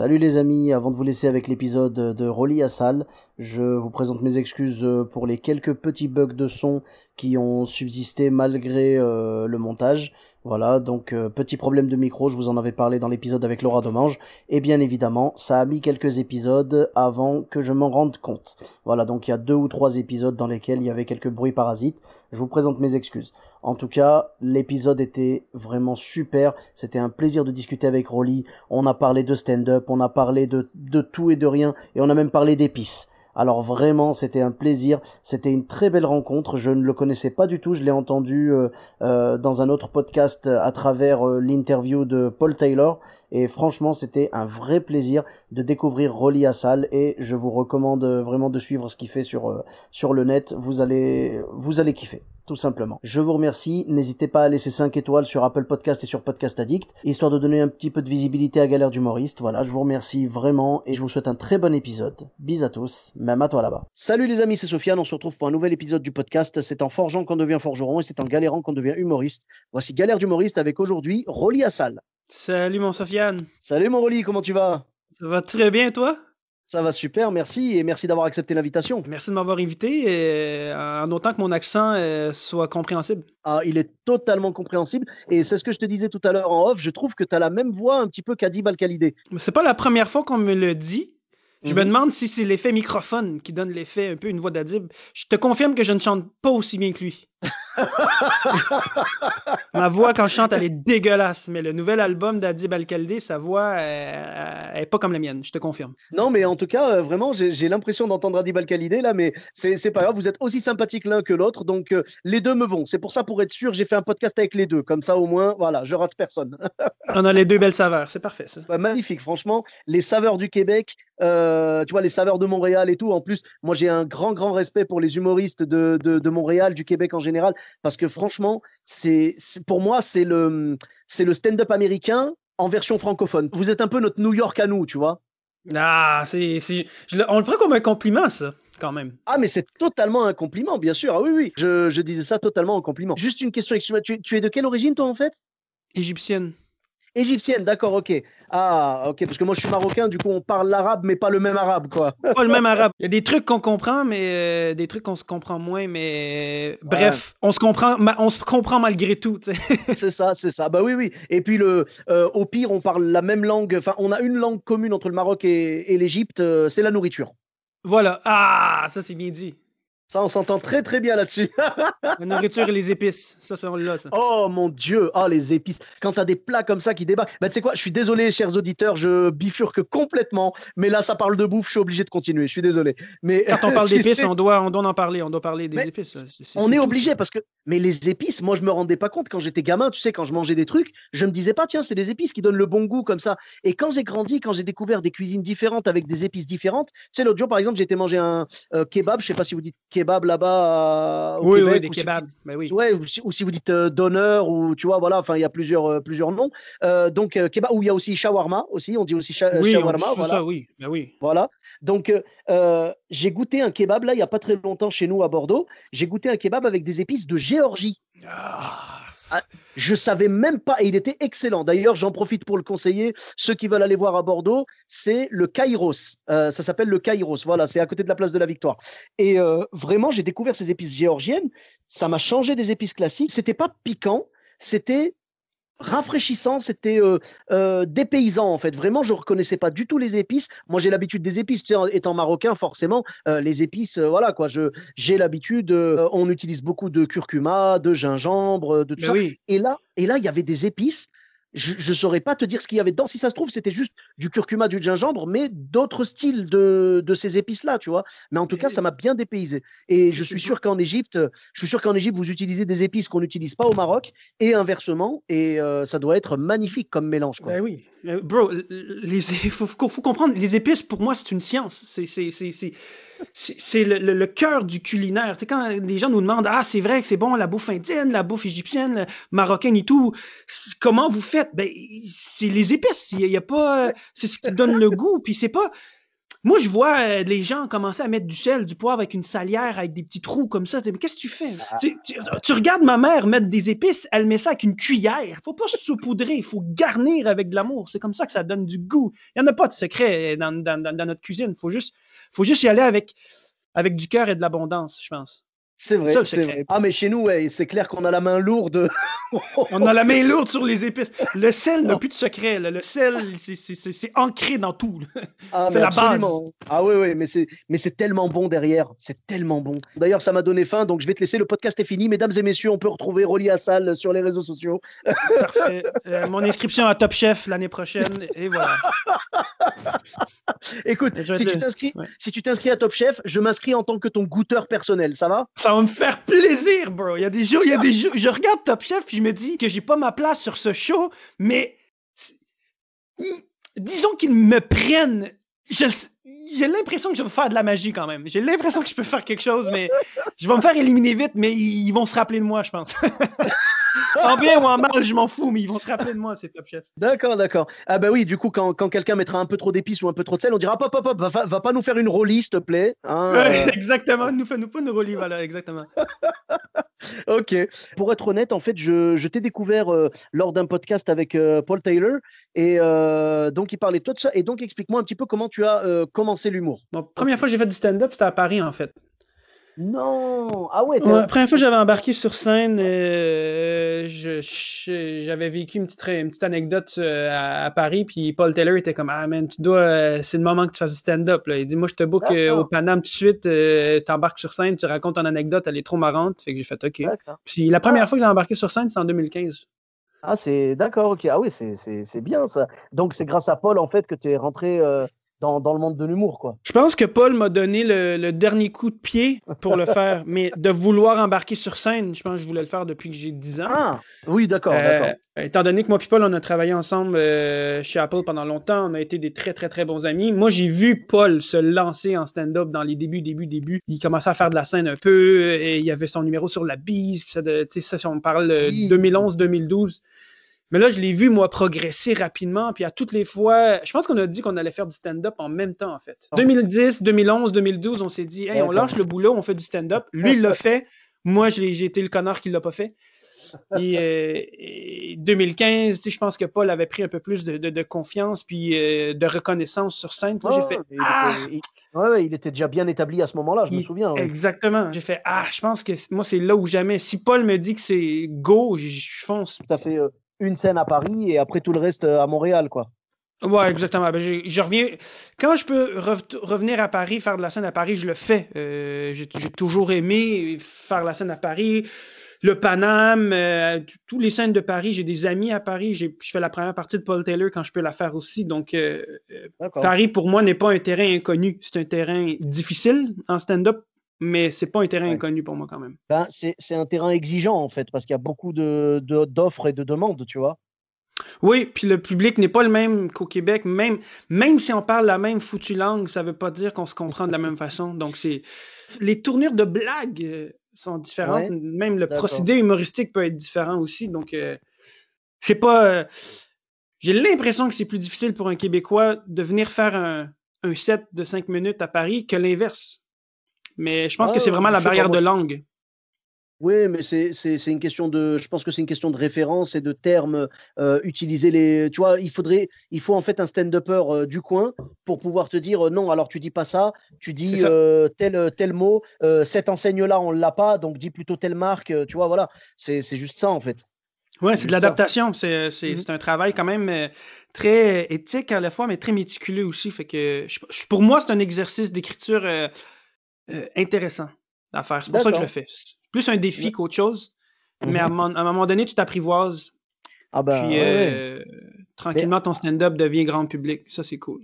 Salut les amis, avant de vous laisser avec l'épisode de Rolly à salle, je vous présente mes excuses pour les quelques petits bugs de son qui ont subsisté malgré euh, le montage. Voilà, donc euh, petit problème de micro, je vous en avais parlé dans l'épisode avec Laura Domange, et bien évidemment, ça a mis quelques épisodes avant que je m'en rende compte. Voilà, donc il y a deux ou trois épisodes dans lesquels il y avait quelques bruits parasites. Je vous présente mes excuses. En tout cas, l'épisode était vraiment super. C'était un plaisir de discuter avec Rolly. On a parlé de stand-up, on a parlé de, de tout et de rien, et on a même parlé d'épices. Alors vraiment, c'était un plaisir, c'était une très belle rencontre. Je ne le connaissais pas du tout, je l'ai entendu euh, euh, dans un autre podcast à travers euh, l'interview de Paul Taylor. Et franchement, c'était un vrai plaisir de découvrir Rolly Assal et je vous recommande vraiment de suivre ce qu'il fait sur sur le net. Vous allez vous allez kiffer tout simplement. Je vous remercie, n'hésitez pas à laisser 5 étoiles sur Apple Podcast et sur Podcast Addict, histoire de donner un petit peu de visibilité à Galère d'humoriste. Voilà, je vous remercie vraiment et je vous souhaite un très bon épisode. Bis à tous, même à toi là-bas. Salut les amis, c'est Sofiane, on se retrouve pour un nouvel épisode du podcast. C'est en forgeant qu'on devient forgeron et c'est en galérant qu'on devient humoriste. Voici Galère d'humoriste avec aujourd'hui Rolly Assal. Salut mon Sofiane. Salut mon Rolly, comment tu vas? Ça va très bien toi? Ça va super, merci et merci d'avoir accepté l'invitation. Merci de m'avoir invité et, en autant que mon accent euh, soit compréhensible. Ah, il est totalement compréhensible et c'est ce que je te disais tout à l'heure en off, je trouve que tu as la même voix un petit peu qu'Adib Al-Khalidé. C'est pas la première fois qu'on me le dit. Je me demande si c'est l'effet microphone qui donne l'effet un peu une voix d'Adib. Je te confirme que je ne chante pas aussi bien que lui. Ma voix, quand je chante, elle est dégueulasse. Mais le nouvel album d'Adib al sa voix, elle, est pas comme la mienne, je te confirme. Non, mais en tout cas, euh, vraiment, j'ai l'impression d'entendre Adib al là, mais c'est pas grave, vous êtes aussi sympathiques l'un que l'autre, donc euh, les deux me vont. C'est pour ça, pour être sûr, j'ai fait un podcast avec les deux. Comme ça, au moins, voilà, je rate personne. On a les deux belles saveurs, c'est parfait. Ça. Bah, magnifique, franchement. Les saveurs du Québec, euh, tu vois, les saveurs de Montréal et tout. En plus, moi, j'ai un grand, grand respect pour les humoristes de, de, de Montréal, du Québec en général parce que franchement, c'est pour moi, c'est le, c'est le stand-up américain en version francophone. Vous êtes un peu notre New York à nous, tu vois. Ah, c'est, on le prend comme un compliment, ça. Quand même. Ah, mais c'est totalement un compliment, bien sûr. Ah oui, oui, je, je disais ça totalement en compliment. Juste une question, excuse-moi, tu, tu es de quelle origine, toi, en fait? Égyptienne. Égyptienne, d'accord, ok. Ah, ok, parce que moi je suis marocain, du coup on parle l'arabe, mais pas le même arabe, quoi. Pas le même arabe. Il y a des trucs qu'on comprend, mais euh, des trucs qu'on se comprend moins, mais bref, on se comprend, on se comprend malgré tout. c'est ça, c'est ça. Bah oui, oui. Et puis le, euh, au pire, on parle la même langue. Enfin, on a une langue commune entre le Maroc et, et l'Égypte, euh, c'est la nourriture. Voilà. Ah, ça c'est bien dit. Ça, on s'entend très très bien là-dessus. La nourriture et les épices, ça, c'est là. Ça. Oh mon Dieu, oh les épices. Quand t'as des plats comme ça qui débarquent, bah tu sais quoi, je suis désolé, chers auditeurs, je bifurque complètement, mais là, ça parle de bouffe, je suis obligé de continuer, je suis désolé. Mais quand on parle d'épices, on doit, on doit en parler, on doit parler des épices. on est obligé parce que, mais les épices, moi, je me rendais pas compte quand j'étais gamin, tu sais, quand je mangeais des trucs, je me disais pas, tiens, c'est des épices qui donnent le bon goût comme ça. Et quand j'ai grandi, quand j'ai découvert des cuisines différentes avec des épices différentes, tu sais, l'autre jour, par exemple, j'ai été manger un euh, kebab, je sais pas si vous dites kebab là-bas oui, oui, des kebabs. Si, oui. Ouais, ou si, vous dites euh, donneur ou tu vois, voilà, enfin, il y a plusieurs, euh, plusieurs noms. Euh, donc, kebab, où il y a aussi shawarma aussi, on dit aussi oui, shawarma. voilà. Ça, oui, ben oui. Voilà. Donc, j'ai goûté un kebab là, il n'y a pas très longtemps chez nous à Bordeaux. J'ai goûté un kebab avec des épices de Géorgie. Ah. Ah, je savais même pas, et il était excellent. D'ailleurs, j'en profite pour le conseiller. Ceux qui veulent aller voir à Bordeaux, c'est le Kairos. Euh, ça s'appelle le Kairos. Voilà, c'est à côté de la place de la Victoire. Et euh, vraiment, j'ai découvert ces épices géorgiennes. Ça m'a changé des épices classiques. C'était pas piquant, c'était rafraîchissant, c'était euh, euh, dépaysant en fait. Vraiment, je reconnaissais pas du tout les épices. Moi, j'ai l'habitude des épices. Tu sais, étant marocain, forcément, euh, les épices, voilà quoi. Je j'ai l'habitude. on utilise beaucoup de curcuma, de gingembre, de tout ça. Et là, et là, il y avait des épices. Je ne saurais pas te dire ce qu'il y avait dedans. Si ça se trouve, c'était juste du curcuma, du gingembre, mais d'autres styles de, de ces épices-là, tu vois. Mais en tout cas, ça m'a bien dépaysé. Et je suis sûr qu'en Égypte, je suis sûr qu'en Égypte, vous utilisez des épices qu'on n'utilise pas au Maroc et inversement. Et euh, ça doit être magnifique comme mélange. Quoi. Ben oui. Euh, bro, il faut, faut, comprendre, les épices, pour moi, c'est une science. C'est c'est le, le, cœur du culinaire. Tu sais, quand les gens nous demandent Ah, c'est vrai que c'est bon la bouffe indienne, la bouffe égyptienne, marocaine et tout, comment vous faites? Ben, c'est les épices. Il y a, pas. C'est ce qui donne le goût. Puis c'est pas. Moi, je vois euh, les gens commencer à mettre du sel, du poivre avec une salière, avec des petits trous comme ça. Mais qu'est-ce que tu fais? Tu, regardes ma mère mettre des épices, elle met ça avec une cuillère. Faut pas se saupoudrer, il faut garnir avec de l'amour. C'est comme ça que ça donne du goût. Il n'y en a pas de secret dans, dans, dans notre cuisine. Il faut juste faut juste y aller avec, avec du cœur et de l'abondance, je pense. C'est vrai, c'est vrai. Ah, mais chez nous, ouais, c'est clair qu'on a la main lourde. on a la main lourde sur les épices. Le sel n'a plus de secret. Le sel, c'est ancré dans tout. Ah, c'est la base. Ah oui, oui, mais c'est, tellement bon derrière. C'est tellement bon. D'ailleurs, ça m'a donné faim, donc je vais te laisser. Le podcast est fini. Mesdames et messieurs, on peut retrouver Rolly Assal sur les réseaux sociaux. Parfait. Euh, mon inscription à Top Chef l'année prochaine, et voilà. Écoute, si, tu t'inscris, si tu t'inscris à Top Chef, je m'inscris en tant que ton goûteur personnel. Ça va? Ça va me faire plaisir, bro. Il y a des jours, il y a des jours. Je regarde Top Chef, je me dis que j'ai pas ma place sur ce show, mais disons qu'ils me prennent. j'ai l'impression que je vais faire de la magie quand même. J'ai l'impression que je peux faire quelque chose, mais je vais me faire éliminer vite, mais ils vont se rappeler de moi, je pense. en bien ou en mal, je m'en fous, mais ils vont se rappeler de moi, c'est Top Chef. D'accord, d'accord. Ah bah oui, du coup, quand, quand quelqu'un mettra un peu trop d'épices ou un peu trop de sel, on dira pop, pop, pop, va, va pas nous faire une rollie, s'il te plaît. Hein, euh. exactement, nous fais-nous pas une rollie, voilà, exactement. ok. Pour être honnête, en fait, je, je t'ai découvert euh, lors d'un podcast avec euh, Paul Taylor, et donc il parlait de toi de ça, et donc explique-moi un petit peu comment tu as commencé l'humour. Bon, première fois que j'ai fait du stand-up, c'était à Paris, en fait. Non! Ah ouais, la première fois que j'avais embarqué sur scène, euh, j'avais vécu une petite, une petite anecdote euh, à, Paris, puis Paul Taylor était comme Ah man, tu dois, euh, c'est le moment que tu fasses du stand-up. Il dit Moi, je te book au Paname tout de suite, tu embarques sur scène, tu racontes ton anecdote, elle est trop marrante. Fait que j'ai fait OK. Puis la première ah. fois que j'ai embarqué sur scène, c'est en 2015. Ah, c'est d'accord, ok. Ah oui, c'est bien ça. Donc, c'est grâce à Paul, en fait, que tu es rentré dans, le monde de l'humour, quoi. Je pense que Paul m'a donné le, dernier coup de pied pour le faire, mais de vouloir embarquer sur scène, je pense que je voulais le faire depuis que j'ai 10 ans. Ah, oui, d'accord, euh, d'accord. Étant donné que moi et Paul, on a travaillé ensemble euh, chez Apple pendant longtemps, on a été des très, très, très bons amis. Moi, j'ai vu Paul se lancer en stand-up dans les débuts, débuts, débuts. Il commençait à faire de la scène un peu, et il y avait son numéro sur la bise, ça, de, ça si on parle 2011-2012. Mais là, je l'ai vu, moi, progresser rapidement. Puis à toutes les fois, je pense qu'on a dit qu'on allait faire du stand-up en même temps, en fait. 2010, 2011, 2012, on s'est dit, hey, on lâche le boulot, on fait du stand-up. Lui, il l'a fait. Moi, j'ai été le connard qui ne l'a pas fait. Et, 2015, je pense que Paul avait pris un peu plus de, confiance puis euh, de reconnaissance sur scène. j'ai fait il, ah! était, il, était déjà bien établi à ce moment-là, je me souviens. Exactement. J'ai fait Ah, je pense que moi, c'est là où jamais. Si Paul me dit que c'est go, je fonce. Tout à fait. Euh, une scène à Paris et après tout le reste euh, à Montréal, quoi. Ouais, exactement. Ben, je reviens. Quand je peux revenir à Paris, faire de la scène à Paris, je le fais. Euh, j'ai toujours aimé faire la scène à Paris. Le Paname, euh, tous les scènes de Paris, j'ai des amis à Paris. Je fais la première partie de Paul Taylor quand je peux la faire aussi. Donc, Paris, pour moi, n'est pas un terrain inconnu. C'est un terrain difficile en stand-up mais c'est pas un terrain inconnu pour moi quand même. Ben, c'est un terrain exigeant en fait, parce qu'il y a beaucoup d'offres de, d'offres et de demandes, tu vois. Oui, puis le public n'est pas le même qu'au Québec. Même, même si on parle la même foutue langue, ça ne veut pas dire qu'on se comprend de la même façon. Donc, c'est les tournures de blagues euh, sont différentes. même le procédé humoristique peut être différent aussi. Donc, euh, c'est pas. Euh, j'ai l'impression que c'est plus difficile pour un Québécois de venir faire un, un set de cinq minutes à Paris que l'inverse. Mais je pense que c'est vraiment la barrière de langue. Oui, mais c'est une question de. Je pense que c'est une question de référence et de termes euh, utiliser les. Tu vois, il faudrait, il faut en fait un stand-upper euh, du coin pour pouvoir te dire euh, non. Alors tu dis pas ça, tu dis tel tel mot. cette enseigne-là, on l'a pas, donc dis plutôt telle marque. tu vois, voilà. C'est juste ça en fait. Oui, c'est de l'adaptation. C'est un travail quand même très éthique à la fois, mais très méticuleux aussi. Fait que pour moi, c'est un exercice d'écriture euh, intéressant à faire. C'est pour ça que je le fais. Plus un défi qu'autre chose. Mais à, mmh un moment donné, tu t'apprivoises. Ah bah, Puis ouais, ouais. euh, Mais tranquillement, ton stand-up devient grand public. Ça, c'est cool.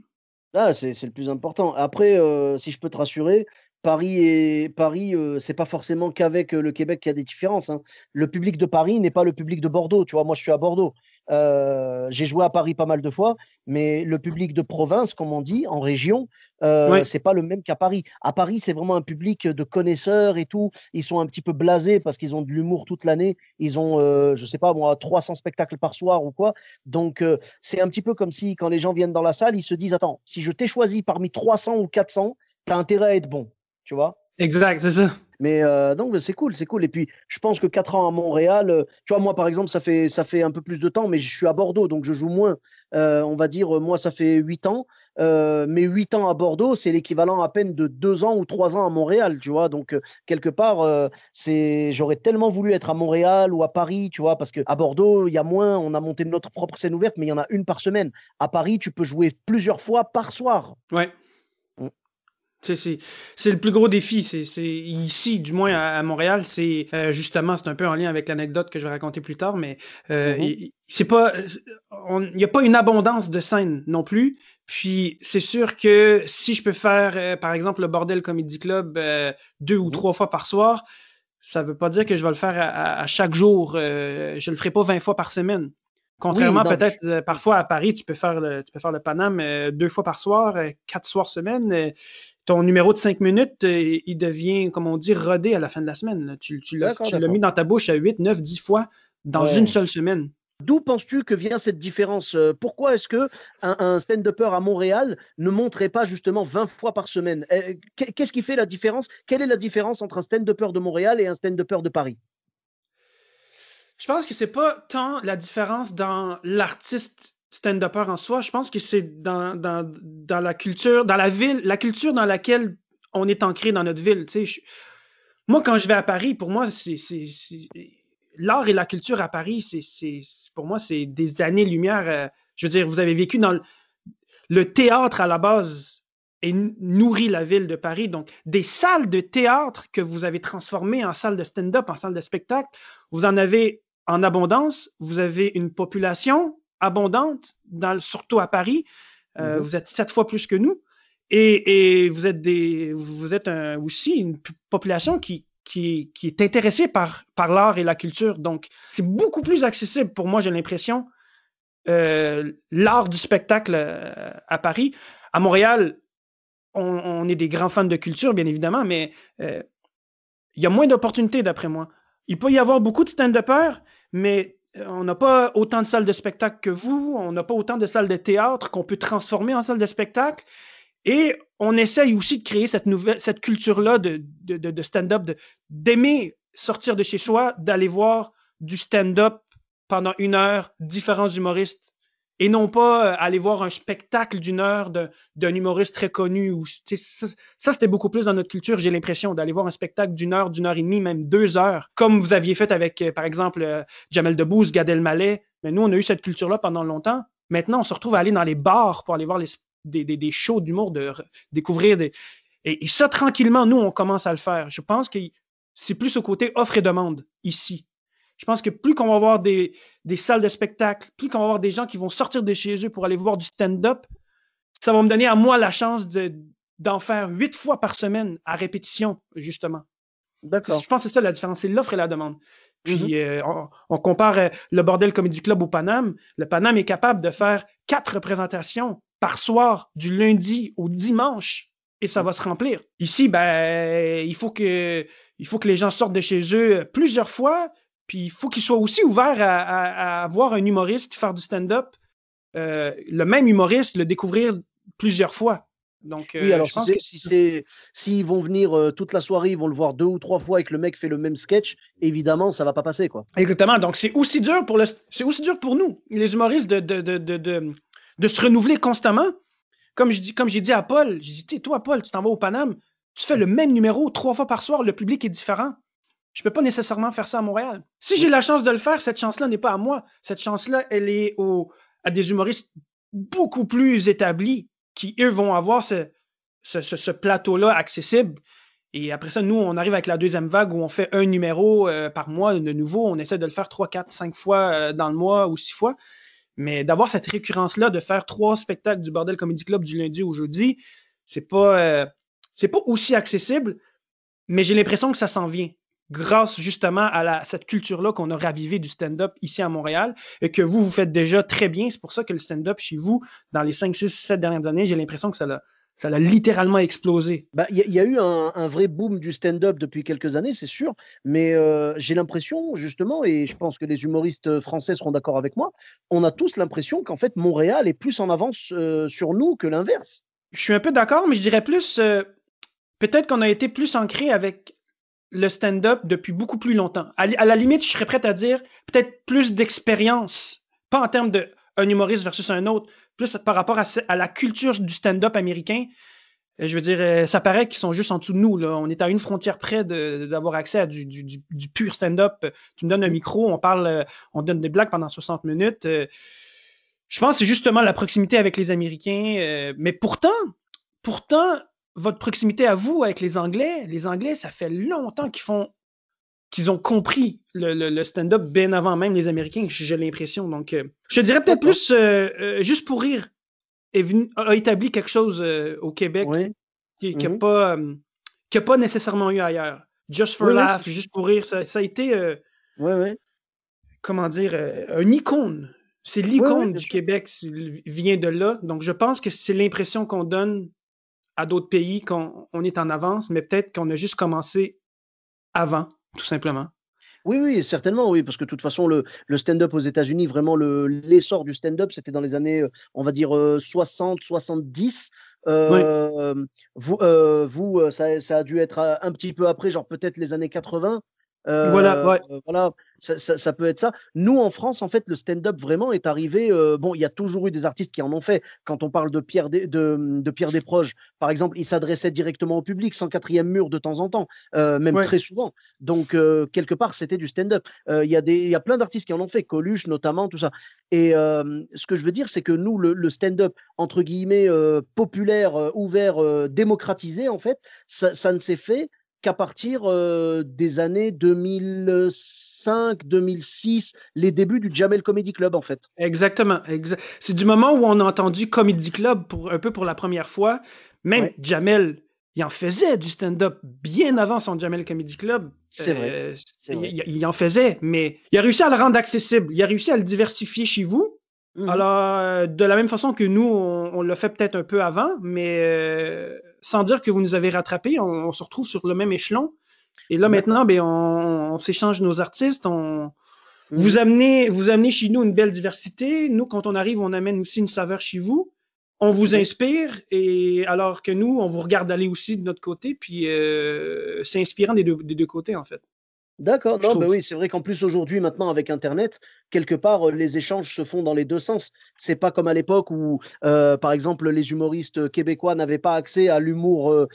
ah, c'est c'est le plus important. Après, euh, si je peux te rassurer, Paris et Paris, euh, c'est pas forcément qu'avec euh, le Québec qu'il y a des différences. hein. Le public de Paris n'est pas le public de Bordeaux. Tu vois, moi, je suis à Bordeaux. Euh, j'ai joué à Paris pas mal de fois, mais le public de province, comme on dit, en région, euh, Ouais. c'est pas le même qu'à Paris. À Paris, c'est vraiment un public de connaisseurs et tout. Ils sont un petit peu blasés parce qu'ils ont de l'humour toute l'année. Ils ont, je sais pas moi, 300 spectacles par soir ou quoi. Donc, c'est un petit peu comme si quand les gens viennent dans la salle, ils se disent, attends, si je t'ai choisi parmi 300 ou 400, tu as intérêt à être bon. Tu vois Exact, c'est ça. mais euh, donc c'est cool, c'est cool. Et puis je pense que 4 ans à Montréal, euh, tu vois, moi par exemple, ça fait, ça fait un peu plus de temps, mais je suis à Bordeaux, donc je joue moins. Euh, on va dire, moi ça fait 8 ans, mais 8 ans à Bordeaux, c'est l'équivalent à peine de 2 ans ou 3 ans à Montréal, tu vois. Donc quelque part, c'est, j'aurais tellement voulu être à Montréal ou à Paris, tu vois, parce qu'à Bordeaux, il y a moins, on a monté notre propre scène ouverte, mais il y en a une par semaine. À Paris, tu peux jouer plusieurs fois par soir. Ouais. C'est, le plus gros défi. C'est, ici, du moins à, à Montréal, c'est euh, justement, c'est un peu en lien avec l'anecdote que je vais raconter plus tard, mais euh, Mhm. il- c'est pas, on- il n'y a pas une abondance de scènes non plus. Puis c'est sûr que si je peux faire, euh, par exemple, le Bordel Comedy Club deux ou Mhm. trois fois par soir, ça veut pas dire que je vais le faire à, à- à chaque jour. je le ferai pas 20 fois par semaine. Contrairement peut-être euh, parfois à Paris, tu peux faire le, tu peux faire le Paname euh, deux fois par soir, euh, quatre soirs semaine. Ton numéro de cinq minutes, euh, il devient, comme on dit, rodé à la fin de la semaine. Tu, tu l'as mis dans ta bouche à 8, 9, 10 fois dans Ouais. une seule semaine. D'où penses-tu que vient cette différence? Euh, Pourquoi est-ce que un, un stand-upper à Montréal ne monterait pas justement 20 fois par semaine? Euh, qu'est- Qu'est-ce qui fait la différence? Quelle est la différence entre un stand-upper de Montréal et un stand-upper de Paris? Je pense que c'est pas tant la différence dans l'artiste stand-upper en soi. Je pense que c'est dans, dans, dans la culture, dans la ville, la culture dans laquelle on est ancré dans notre ville. moi, quand je vais à Paris, pour moi, c'est l'art et la culture à Paris, c'est pour moi, c'est des années-lumière. euh, je veux dire, vous avez vécu dans le, le théâtre à la base et nourrit la ville de Paris. Donc, des salles de théâtre que vous avez transformées en salles de stand-up, en salles de spectacle, vous en avez en abondance. Vous avez une population abondante, dans, surtout à Paris. Euh, Mhm. Vous êtes sept fois plus que nous. Et, et vous êtes, des, vous êtes un- aussi une population qui, qui, qui est intéressée par, par l'art et la culture. Donc, c'est beaucoup plus accessible pour moi, j'ai l'impression, euh, l'art du spectacle euh, à Paris. À Montréal, on, on est des grands fans de culture, bien évidemment, mais euh, il y a moins d'opportunités, d'après moi. Il peut y avoir beaucoup de stand-uppers, mais on n'a pas autant de salles de spectacle que vous, on n'a pas autant de salles de théâtre qu'on peut transformer en salles de spectacle. Et on essaye aussi de créer cette culture-là de, de, stand-up, d'aimer sortir de chez soi, d'aller voir du stand-up pendant une heure, différents humoristes, et non pas euh, aller voir un spectacle d'une heure d'un humoriste très connu. Ça, ça, c'était beaucoup plus dans notre culture, j'ai l'impression, d'aller voir un spectacle d'une heure, d'une heure et demie, même deux heures, comme vous aviez fait avec, euh, par exemple, euh, Jamel Debbouze, Gad Elmaleh. Mais nous, on a eu cette culture-là pendant longtemps. Maintenant, on se retrouve à aller dans les bars pour aller voir les, des, des, shows d'humour, de découvrir des. Et, et ça, tranquillement, nous, on commence à le faire. Je pense que c'est plus au côté offre et demande ici. Je pense que plus qu'on va avoir des, des salles de spectacle, plus qu'on va avoir des gens qui vont sortir de chez eux pour aller voir du stand-up, ça va me donner à moi la chance de, d'en faire huit fois par semaine à répétition, justement. D'accord. Je pense que c'est ça la différence, c'est l'offre et la demande. Puis Mhm. euh, on, on compare euh, le Bordel Comedy Club au Paname. Le Paname est capable de faire quatre représentations par soir, du lundi au dimanche, et ça va se remplir. Ici, ben, il faut que, il faut que les gens sortent de chez eux plusieurs fois, puis il faut qu'ils soient aussi ouverts à, à- à voir un humoriste faire du stand-up, euh, le même humoriste, le découvrir plusieurs fois. Donc, Oui, euh, alors je si pense c'est- que si c'est s'ils vont venir euh, toute la soirée, ils vont le voir deux ou trois fois et que le mec fait le même sketch, évidemment, ça va pas passer quoi. Exactement. Donc, c'est aussi dur pour le, c'est aussi dur pour nous, les humoristes, de, de, de, de, de, de se renouveler constamment. Comme je dis, comme j'ai dit à Paul, j'ai dit, toi, Paul, tu t'en vas au Paname, tu fais le même numéro trois fois par soir, le public est différent. Je peux pas nécessairement faire ça à Montréal. Si j'ai la chance de le faire, cette chance-là n'est pas à moi. Cette chance-là, elle est au, à des humoristes beaucoup plus établis qui, eux, vont avoir ce, ce, ce- ce plateau-là accessible. Et après ça, nous, on arrive avec la deuxième vague où on fait un numéro par mois de nouveau. On essaie de le faire trois, quatre, cinq fois dans le mois ou six fois. Mais d'avoir cette récurrence-là, de faire trois spectacles du Bordel Comedy Club du lundi au jeudi, c'est pas, c'est pas aussi accessible, mais j'ai l'impression que ça s'en vient grâce justement à cette culture-là qu'on a ravivée du stand-up ici à Montréal et que vous, vous faites déjà très bien. C'est pour ça que le stand-up chez vous, dans les 5, 6, 7 dernières années, j'ai l'impression que ça l'a. Ça l'a littéralement explosé. Bah, il y, a eu un, vrai boom du stand-up depuis quelques années, c'est sûr. Mais euh, j'ai l'impression, justement, et je pense que les humoristes français seront d'accord avec moi, on a tous l'impression qu'en fait, Montréal est plus en avance euh, sur nous que l'inverse. Je suis un peu d'accord, mais je dirais plus, euh, peut-être qu'on a été plus ancré avec le stand-up depuis beaucoup plus longtemps. À, la limite, je serais prête à dire peut-être plus d'expérience, pas en termes de un humoriste versus un autre, plus par rapport à, la culture du stand-up américain. Euh, je veux dire, euh, ça paraît qu'ils sont juste en dessous de nous. Là. On est à une frontière près d'avoir accès à du, pur stand-up. Tu me donnes un micro, on parle, euh, on donne des blagues pendant 60 minutes. Je pense que c'est justement la proximité avec les Américains. Mais pourtant, pourtant, votre proximité à vous avec les Anglais, les Anglais, ça fait longtemps qu'ils font qu'ils ont compris le, stand-up bien avant même les Américains, j'ai l'impression. Donc, euh, je dirais peut-être plus, euh, euh, juste pour rire, est venu, a établi quelque chose au Québec qui n'a pas, pas nécessairement eu ailleurs. Just for laugh, juste pour rire, ça, a été, comment dire, un icône. C'est l'icône du Québec, vient de là. Donc, je pense que c'est l'impression qu'on donne à d'autres pays qu'on on est en avance, mais peut-être qu'on a juste commencé avant, tout simplement. Oui, oui, certainement, oui, parce que de toute façon, le, le stand-up aux États-Unis, vraiment, l'essor du stand-up, c'était dans les années, on va dire, 60, 70. Euh, vous, euh, vous ça, ça, a dû être un petit peu après, genre peut-être les années 80 voilà, ouais. Euh, voilà ça, ça, peut être ça. Nous, en France, en fait, le stand-up vraiment est arrivé. Euh, bon, il y a toujours eu des artistes qui en ont fait. Quand on parle de Pierre, de, de, Pierre Desproges, par exemple, il s'adressait directement au public, sans quatrième mur de temps en temps, euh, même très souvent. Donc, quelque part, c'était du stand-up. Il y, a des, y a plein d'artistes qui en ont fait, Coluche notamment, tout ça. Et ce que je veux dire, c'est que nous, le, le stand-up, entre guillemets, populaire, ouvert, démocratisé, en fait, ça, ça ne s'est fait qu'à partir des années 2005-2006, les débuts du Jamel Comedy Club, en fait. Exactement. C'est du moment où on a entendu Comedy Club pour, un peu pour la première fois. Même Jamel, il en faisait du stand-up bien avant son Jamel Comedy Club. C'est vrai. Il, en faisait, mais il a réussi à le rendre accessible. Il a réussi à le diversifier chez vous. Mmh Alors, de la même façon que nous, on, l'a fait peut-être un peu avant, mais sans dire que vous nous avez rattrapés, on, se retrouve sur le même échelon. Et là, maintenant, ben, on, s'échange nos artistes. On, vous, mhm. amenez, vous amenez chez nous une belle diversité. Nous, quand on arrive, on amène aussi une saveur chez vous. On vous inspire, et alors que nous, on vous regarde aller aussi de notre côté, puis euh, c'est inspirant des des deux côtés, en fait. D'accord, non, mais oui, c'est vrai qu'en plus aujourd'hui, maintenant avec Internet, quelque part, les échanges se font dans les deux sens. C'est pas comme à l'époque où, par exemple, les humoristes québécois n'avaient pas accès à l'humour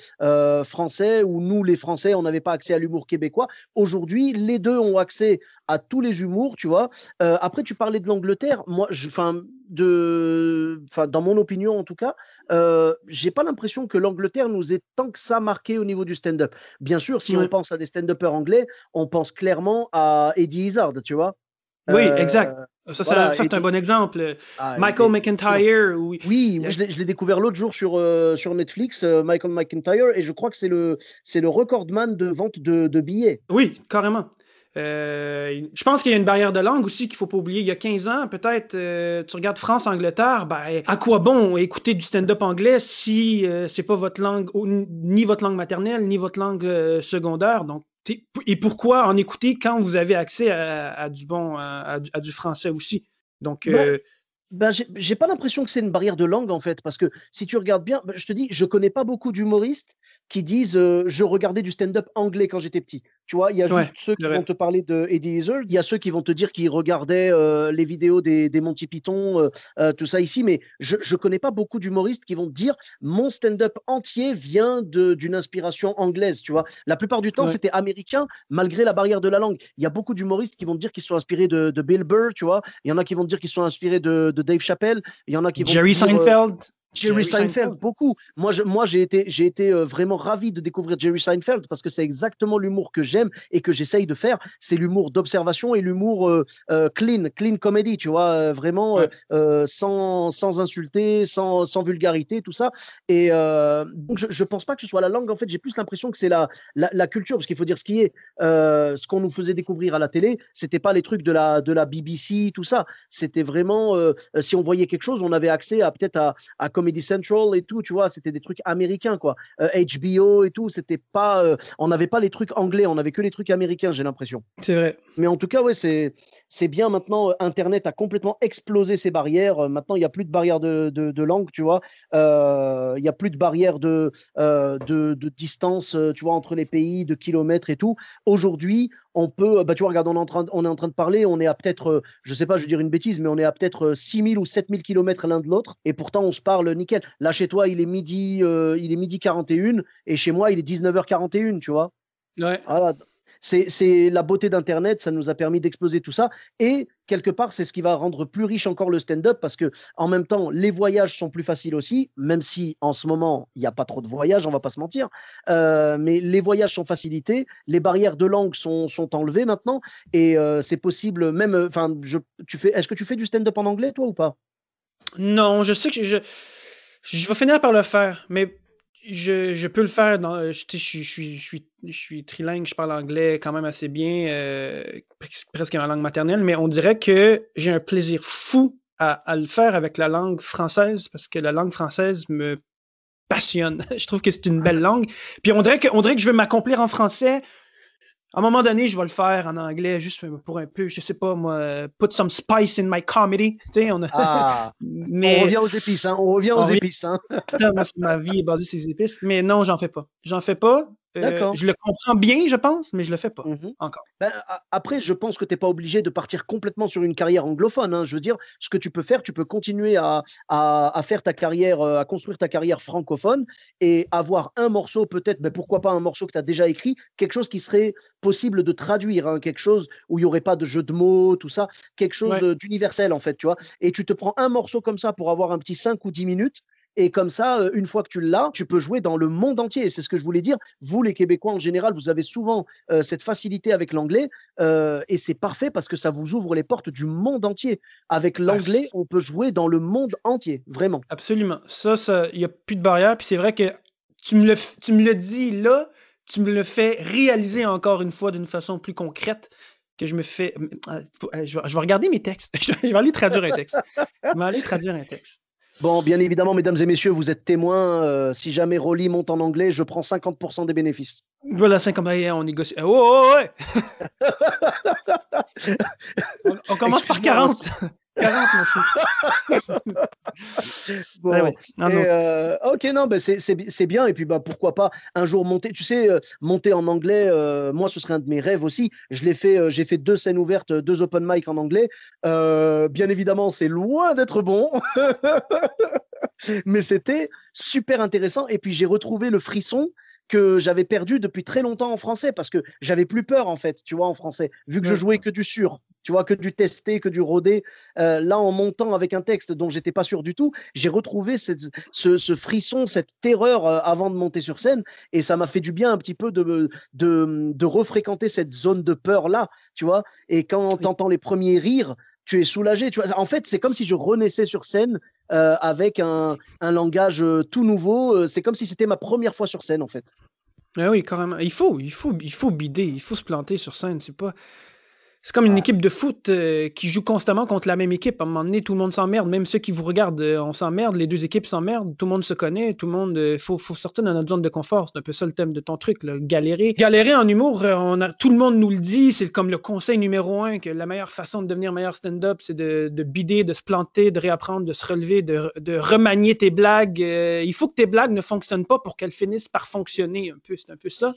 français, ou nous, les Français, on n'avait pas accès à l'humour québécois. Aujourd'hui, les deux ont accès à tous les humours, tu vois. après, tu parlais de l'Angleterre. Moi, enfin, de, enfin, dans mon opinion en tout cas, euh, j'ai pas l'impression que l'Angleterre nous ait tant que ça marqué au niveau du stand-up. Bien sûr, si on pense à des stand-uppers anglais, on pense clairement à Eddie Izzard, tu vois. Oui, exact. Ça, c'est un bon exemple. Ah, Michael McIntyre. Oui, oui je l'ai découvert l'autre jour sur, sur Netflix, Michael McIntyre, et je crois que c'est le, le recordman de vente de, de billets. Oui, carrément. Euh, je pense qu'il y a une barrière de langue aussi qu'il ne faut pas oublier. Il y a 15 ans, peut-être, euh, tu regardes France-Angleterre, ben, à quoi bon écouter du stand-up anglais si euh, c'est pas votre langue, ni votre langue maternelle, ni votre langue secondaire? Donc, et pourquoi en écouter quand vous avez accès à, du bon, à, du français aussi? Donc, ben, ben j'ai pas l'impression que c'est une barrière de langue en fait, parce que si tu regardes bien, ben, je te dis, je connais pas beaucoup d'humoristes qui disent je regardais du stand-up anglais quand j'étais petit. Tu vois, il y a juste ceux qui vont te parler de Eddie Izzard, il y a ceux qui vont te dire qu'ils regardaient les vidéos des, des Monty Python, tout ça ici, mais je ne connais pas beaucoup d'humoristes qui vont te dire mon stand-up entier vient d'une inspiration anglaise, tu vois. La plupart du temps, c'était américain, malgré la barrière de la langue. Il y a beaucoup d'humoristes qui vont te dire qu'ils sont inspirés de, de, Bill Burr, tu vois. Il y en a qui vont te dire qu'ils sont inspirés de, de Dave Chappelle. Il y en a qui vont Jerry Seinfeld. Jerry, Seinfeld, beaucoup. Moi, je, moi, j'ai été, j'ai été euh, vraiment ravi de découvrir Jerry Seinfeld parce que c'est exactement l'humour que j'aime et que j'essaye de faire. C'est l'humour d'observation et l'humour euh, euh, clean, clean comedy, tu vois, vraiment sans, sans insulter, sans, sans vulgarité, tout ça. Et donc, je, je pense pas que ce soit la langue. En fait, j'ai plus l'impression que c'est la, la, la, culture, parce qu'il faut dire ce qui est. ce qu'on nous faisait découvrir à la télé, c'était pas les trucs de la, de la BBC, tout ça. C'était vraiment, si on voyait quelque chose, on avait accès à peut-être à, à Comedy Central et tout, tu vois, c'était des trucs américains, quoi. HBO euh, et tout, c'était pas. Euh, on n'avait pas les trucs anglais, on avait que les trucs américains, j'ai l'impression. C'est vrai. Mais en tout cas, ouais, c'est, c'est bien maintenant. Euh, Internet a complètement explosé ses barrières. Maintenant, il n'y a plus de barrière de, de, langue, tu vois. Il n'y a plus de barrière de, de, de, distance, tu vois, entre les pays, de kilomètres et tout. Aujourd'hui, on peut, bah, tu vois, regarde, on est en train, on est en train de parler, on est à peut-être, euh, je sais pas, je veux dire une bêtise, mais on est à peut-être 6000 euh, ou 7000 kilomètres l'un de l'autre, et pourtant on se parle nickel. Là, chez toi, il est midi, euh, il est midi 41, et chez moi, il est 19h41, tu vois. Ouais. Voilà c'est la beauté d'Internet, ça nous a permis d'exploser tout ça. Et quelque part, c'est ce qui va rendre plus riche encore le stand-up parce que en même temps, les voyages sont plus faciles aussi, même si en ce moment, il n'y a pas trop de voyages, on va pas se mentir. Euh, mais les voyages sont facilités, les barrières de langue sont, enlevées maintenant et euh, c'est possible même. Enfin, tu fais. Est-ce que tu fais du stand-up en anglais, toi, ou pas? Non, je sais que je, je vais finir par le faire, mais je, je, peux le faire. Dans, je, suis, je, suis, je suis trilingue, je parle anglais quand même assez bien, euh, presque ma langue maternelle, mais on dirait que j'ai un plaisir fou à, à, le faire avec la langue française parce que la langue française me passionne. je trouve que c'est une belle langue. Puis on dirait que, on dirait que je vais m'accomplir en français à un moment donné, je vais le faire en anglais, juste pour un peu, je sais pas moi, put some spice in my comedy. Tu sais, on, a... ah, Mais... on revient aux épices, hein? on revient aux épices. Hein? ma vie est basée sur les épices. Mais non, j'en fais pas. J'en fais pas. Euh, je le comprends bien, je pense, mais je le fais pas mmh encore. Ben, après, je pense que tu n'es pas obligé de partir complètement sur une carrière anglophone. Hein. Je veux dire, ce que tu peux faire, tu peux continuer à, à, faire ta carrière, euh, à construire ta carrière francophone et avoir un morceau, peut-être, mais ben, pourquoi pas un morceau que tu as déjà écrit, quelque chose qui serait possible de traduire, hein, quelque chose où il n'y aurait pas de jeu de mots, tout ça, quelque chose d'universel en fait, tu vois. Et tu te prends un morceau comme ça pour avoir un petit 5 ou 10 minutes et comme ça, euh, une fois que tu l'as, tu peux jouer dans le monde entier. Et c'est ce que je voulais dire. Vous, les Québécois en général, vous avez souvent euh, cette facilité avec l'anglais. Euh, et c'est parfait parce que ça vous ouvre les portes du monde entier. Avec l'anglais, on peut jouer dans le monde entier, vraiment. Absolument. Ça, il n'y a plus de barrière. Puis c'est vrai que tu me, le, tu me le dis là, tu me le fais réaliser encore une fois d'une façon plus concrète que je me fais. Je vais, regarder mes textes. Je vais aller traduire un texte. Je vais aller traduire un texte. Bon, bien évidemment, mesdames et messieurs, vous êtes témoins. Euh, si jamais Rolly monte en anglais, je prends 50% des bénéfices. Voilà, 50%, on négocie. Oh, oh, oh on, on, commence par 40. 40, mon ok, non, bah, c'est bien. Et puis, bah, pourquoi pas un jour monter. Tu sais, euh, monter en anglais, euh, moi, ce serait un de mes rêves aussi. Je l'ai fait, euh, j'ai fait deux scènes ouvertes, deux open mic en anglais. bien évidemment, c'est loin d'être bon. Mais c'était super intéressant. Et puis, j'ai retrouvé le frisson que j'avais perdu depuis très longtemps en français parce que j'avais plus peur en fait, tu vois, en français, vu que je jouais que du sûr, tu vois, que du testé, que du rodé. Euh, là, en montant avec un texte dont j'étais pas sûr du tout, j'ai retrouvé cette, ce, frisson, cette terreur euh, avant de monter sur scène et ça m'a fait du bien un petit peu de, de, de refréquenter cette zone de peur là, tu vois. Et quand tu entends les premiers rires, tu es soulagé. Tu. En fait, c'est comme si je renaissais sur scène euh, avec un, un langage euh, tout nouveau. Euh, c'est comme si c'était ma première fois sur scène, en fait. Ah oui, carrément. Il faut, il faut, il faut bider, il faut se planter sur scène. C'est pas, c'est comme une équipe de foot euh, qui joue constamment contre la même équipe. À un moment donné, tout le monde s'emmerde. Même ceux qui vous regardent, euh, on s'emmerde. Les deux équipes s'emmerdent. Tout le monde se connaît. Tout le monde. Il euh, faut, faut, sortir de notre zone de confort. C'est un peu ça le thème de ton truc. Là. Galérer. Galérer en humour, on a, tout le monde nous le dit. C'est comme le conseil numéro un que la meilleure façon de devenir meilleur stand-up, c'est de, de, bider, de se planter, de réapprendre, de se relever, de, de remanier tes blagues. il faut que tes blagues ne fonctionnent pas pour qu'elles finissent par fonctionner un peu. C'est un peu ça.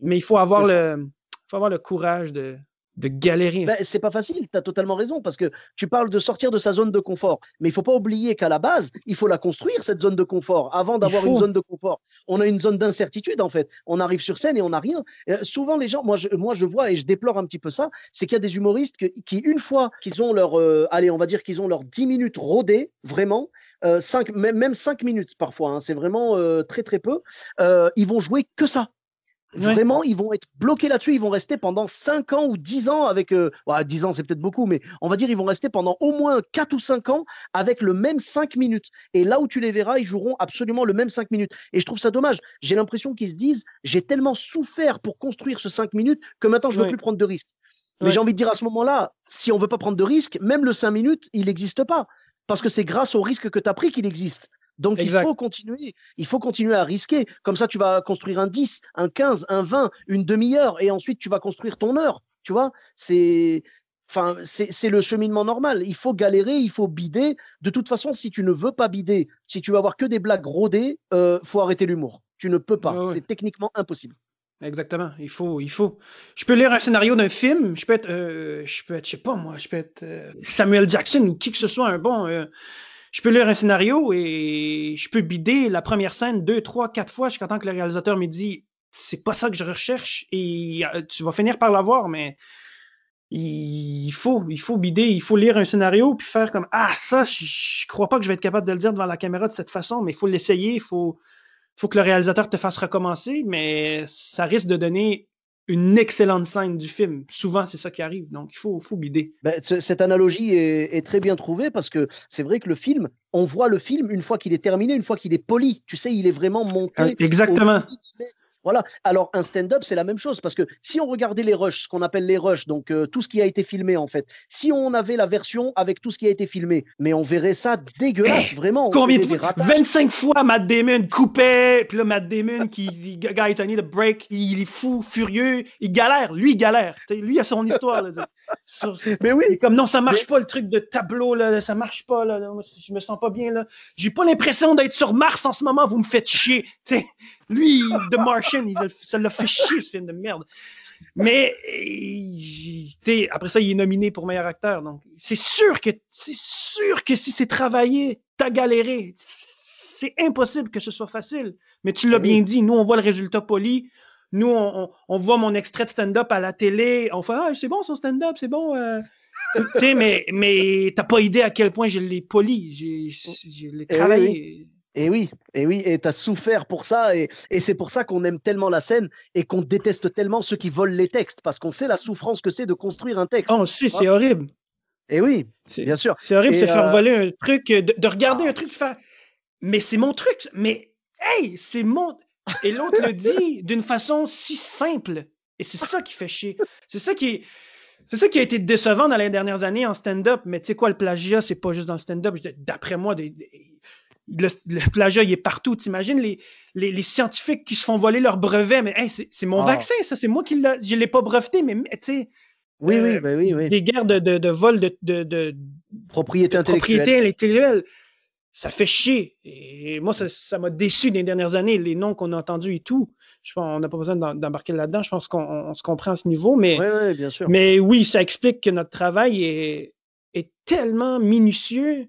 Mais il faut avoir, le, faut avoir le courage de de galérer. Ben, c'est pas facile, tu as totalement raison, parce que tu parles de sortir de sa zone de confort. Mais il faut pas oublier qu'à la base, il faut la construire, cette zone de confort, avant d'avoir une zone de confort. On a une zone d'incertitude, en fait. On arrive sur scène et on n'a rien. Euh, souvent, les gens, moi je, moi je vois et je déplore un petit peu ça, c'est qu'il y a des humoristes qui, une fois qu'ils ont leur, euh, allez, on va dire qu'ils ont leurs 10 minutes rodées, vraiment, euh, cinq, même 5 minutes parfois, hein, c'est vraiment euh, très très peu, euh, ils vont jouer que ça. Vraiment, ils vont être bloqués là-dessus, ils vont rester pendant 5 ans ou 10 ans avec... Euh, 10 ans, c'est peut-être beaucoup, mais on va dire ils vont rester pendant au moins 4 ou 5 ans avec le même 5 minutes. Et là où tu les verras, ils joueront absolument le même 5 minutes. Et je trouve ça dommage. J'ai l'impression qu'ils se disent, j'ai tellement souffert pour construire ce 5 minutes que maintenant, je ne veux plus prendre de risques. Mais j'ai envie de dire à ce moment-là, si on veut pas prendre de risques, même le 5 minutes, il n'existe pas. Parce que c'est grâce au risque que tu as pris qu'il existe. Donc il faut continuer, il faut continuer à risquer. Comme ça, tu vas construire un 10, un 15, un 20, une demi-heure, et ensuite tu vas construire ton heure. Tu vois, c'est, enfin, c'est le cheminement normal. Il faut galérer, il faut bider. De toute façon, si tu ne veux pas bider, si tu vas avoir que des blagues rodées, euh, faut arrêter l'humour. Tu ne peux pas. C'est techniquement impossible. Exactement. Il faut, il faut. Je peux lire un scénario d'un film. Je peux être, euh, je peux être, je sais pas moi, je peux être euh, Samuel Jackson ou qui que ce soit un bon. Euh, je peux lire un scénario et je peux bider la première scène deux, trois, quatre fois jusqu'à temps que le réalisateur me dit c'est pas ça que je recherche et tu vas finir par l'avoir, mais il faut, il faut bider, il faut lire un scénario puis faire comme Ah, ça, je, crois pas que je vais être capable de le dire devant la caméra de cette façon, mais il faut l'essayer, il faut que le réalisateur te fasse recommencer, mais ça risque de donner une excellente scène du film. Souvent, c'est ça qui arrive. Donc, il faut, faut bider. Ben, cette analogie est, très bien trouvée parce que c'est vrai que le film, on voit le film une fois qu'il est terminé, une fois qu'il est poli. Tu sais, il est vraiment monté. Exactement. Voilà. Alors, un stand-up, c'est la même chose parce que si on regardait les rushs, ce qu'on appelle les rushs, donc euh, tout ce qui a été filmé en fait, si on avait la version avec tout ce qui a été filmé, mais on verrait ça dégueulasse, eh, vraiment. Combien de fois? 25 fois Matt Damon coupait, puis là, Matt Damon qui Guys, I need a break, il est fou, furieux, il galère, lui, il galère. lui, il a son histoire. mais oui. Comme non, ça marche pas le truc de tableau, là, ça marche pas, là, je me sens pas bien. là. J'ai pas l'impression d'être sur Mars en ce moment, vous me faites chier. lui, Ça l'a fait chier ce film de merde. Mais après ça, il est nominé pour meilleur acteur. Donc, c'est sûr que c'est sûr que si c'est travaillé, t'as galéré. C'est impossible que ce soit facile. Mais tu l'as bien dit, nous, on voit le résultat poli. Nous, on, voit mon extrait de stand-up à la télé. On fait Ah, c'est bon son stand-up, c'est bon. Euh. mais, mais t'as pas idée à quel point je l'ai poli. Je l'ai eh travaillé. Et oui, et oui, et tu as souffert pour ça, et, c'est pour ça qu'on aime tellement la scène et qu'on déteste tellement ceux qui volent les textes, parce qu'on sait la souffrance que c'est de construire un texte. Oh, si, c'est horrible. Et oui, bien sûr. C'est horrible de se faire euh voler un truc, de, regarder un truc, faire Mais c'est mon truc, mais hey, c'est mon. Et l'autre le dit d'une façon si simple. Et c'est ça qui fait chier. C'est ça qui est. C'est ça qui a été décevant dans les dernières années en stand-up. Mais tu sais quoi, le plagiat, c'est pas juste dans le stand-up. D'après moi, des, le, plagiat, il est partout. T'imagines les, les, les, scientifiques qui se font voler leur brevet, mais c'est mon ah. vaccin, ça, c'est moi qui l'ai. Je ne l'ai pas breveté, mais tu sais. Oui, oui, ben oui, oui. Des guerres de, de, de vol de, de, propriété intellectuelle. Propriété intellectuelle. Ça fait chier. Et moi, ça m'a déçu les dernières années, les noms qu'on a entendus et tout. Je pense on n'a pas besoin d'embarquer là-dedans. Je pense qu'on se comprend à ce niveau. Mais, oui, oui, bien sûr. mais oui, ça explique que notre travail est, est tellement minutieux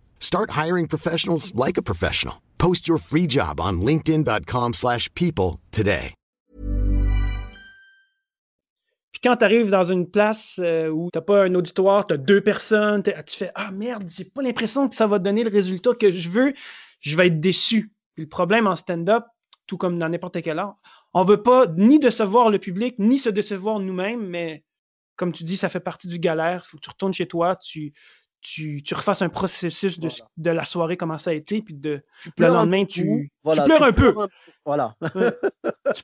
Start hiring professionals like a professional. Post your free job on linkedin.com/people today. Puis quand tu arrives dans une place euh, où tu pas un auditoire, tu as deux personnes, tu fais "Ah merde, j'ai pas l'impression que ça va donner le résultat que je veux." Je vais être déçu. Le problème en stand-up, tout comme dans n'importe quel art, on veut pas ni décevoir le public, ni se décevoir nous-mêmes, mais comme tu dis, ça fait partie du galère. Faut que tu retournes chez toi, tu, tu, tu refasses un processus de, de, la soirée, comment ça a été, puis de, le lendemain, tu, tu, pleures un peu. Voilà.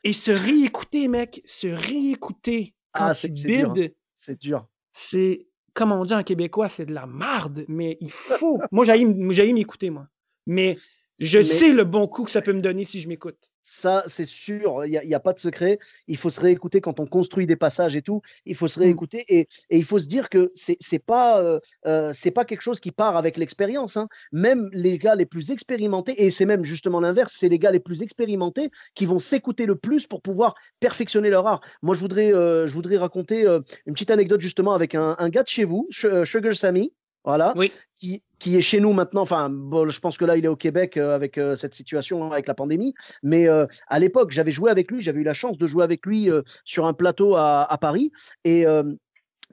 Et se réécouter, mec, se réécouter quand ah, tu bides. C'est dur. C'est, comme on dit en québécois, c'est de la marde, mais il faut. moi, j'ai m'écouter, moi. Mais Je sais le bon coup que ça peut me donner si je m'écoute. Ça, c'est sûr, il n'y a, pas de secret. Il faut se réécouter quand on construit des passages et tout. Il faut se mmh. réécouter et, il faut se dire que c'est n'est pas, euh, euh, c'est pas quelque chose qui part avec l'expérience. Hein. Même les gars les plus expérimentés, et c'est même justement l'inverse, c'est les gars les plus expérimentés qui vont s'écouter le plus pour pouvoir perfectionner leur art. Moi, je voudrais, euh, je voudrais raconter une petite anecdote justement avec un, un gars de chez vous, Sugar Sammy voilà, qui, qui, est chez nous maintenant. Enfin, bon, je pense que là, il est au Québec euh, avec euh, cette situation, avec la pandémie. Mais euh, à l'époque, j'avais joué avec lui, j'avais eu la chance de jouer avec lui sur un plateau à, à Paris. Et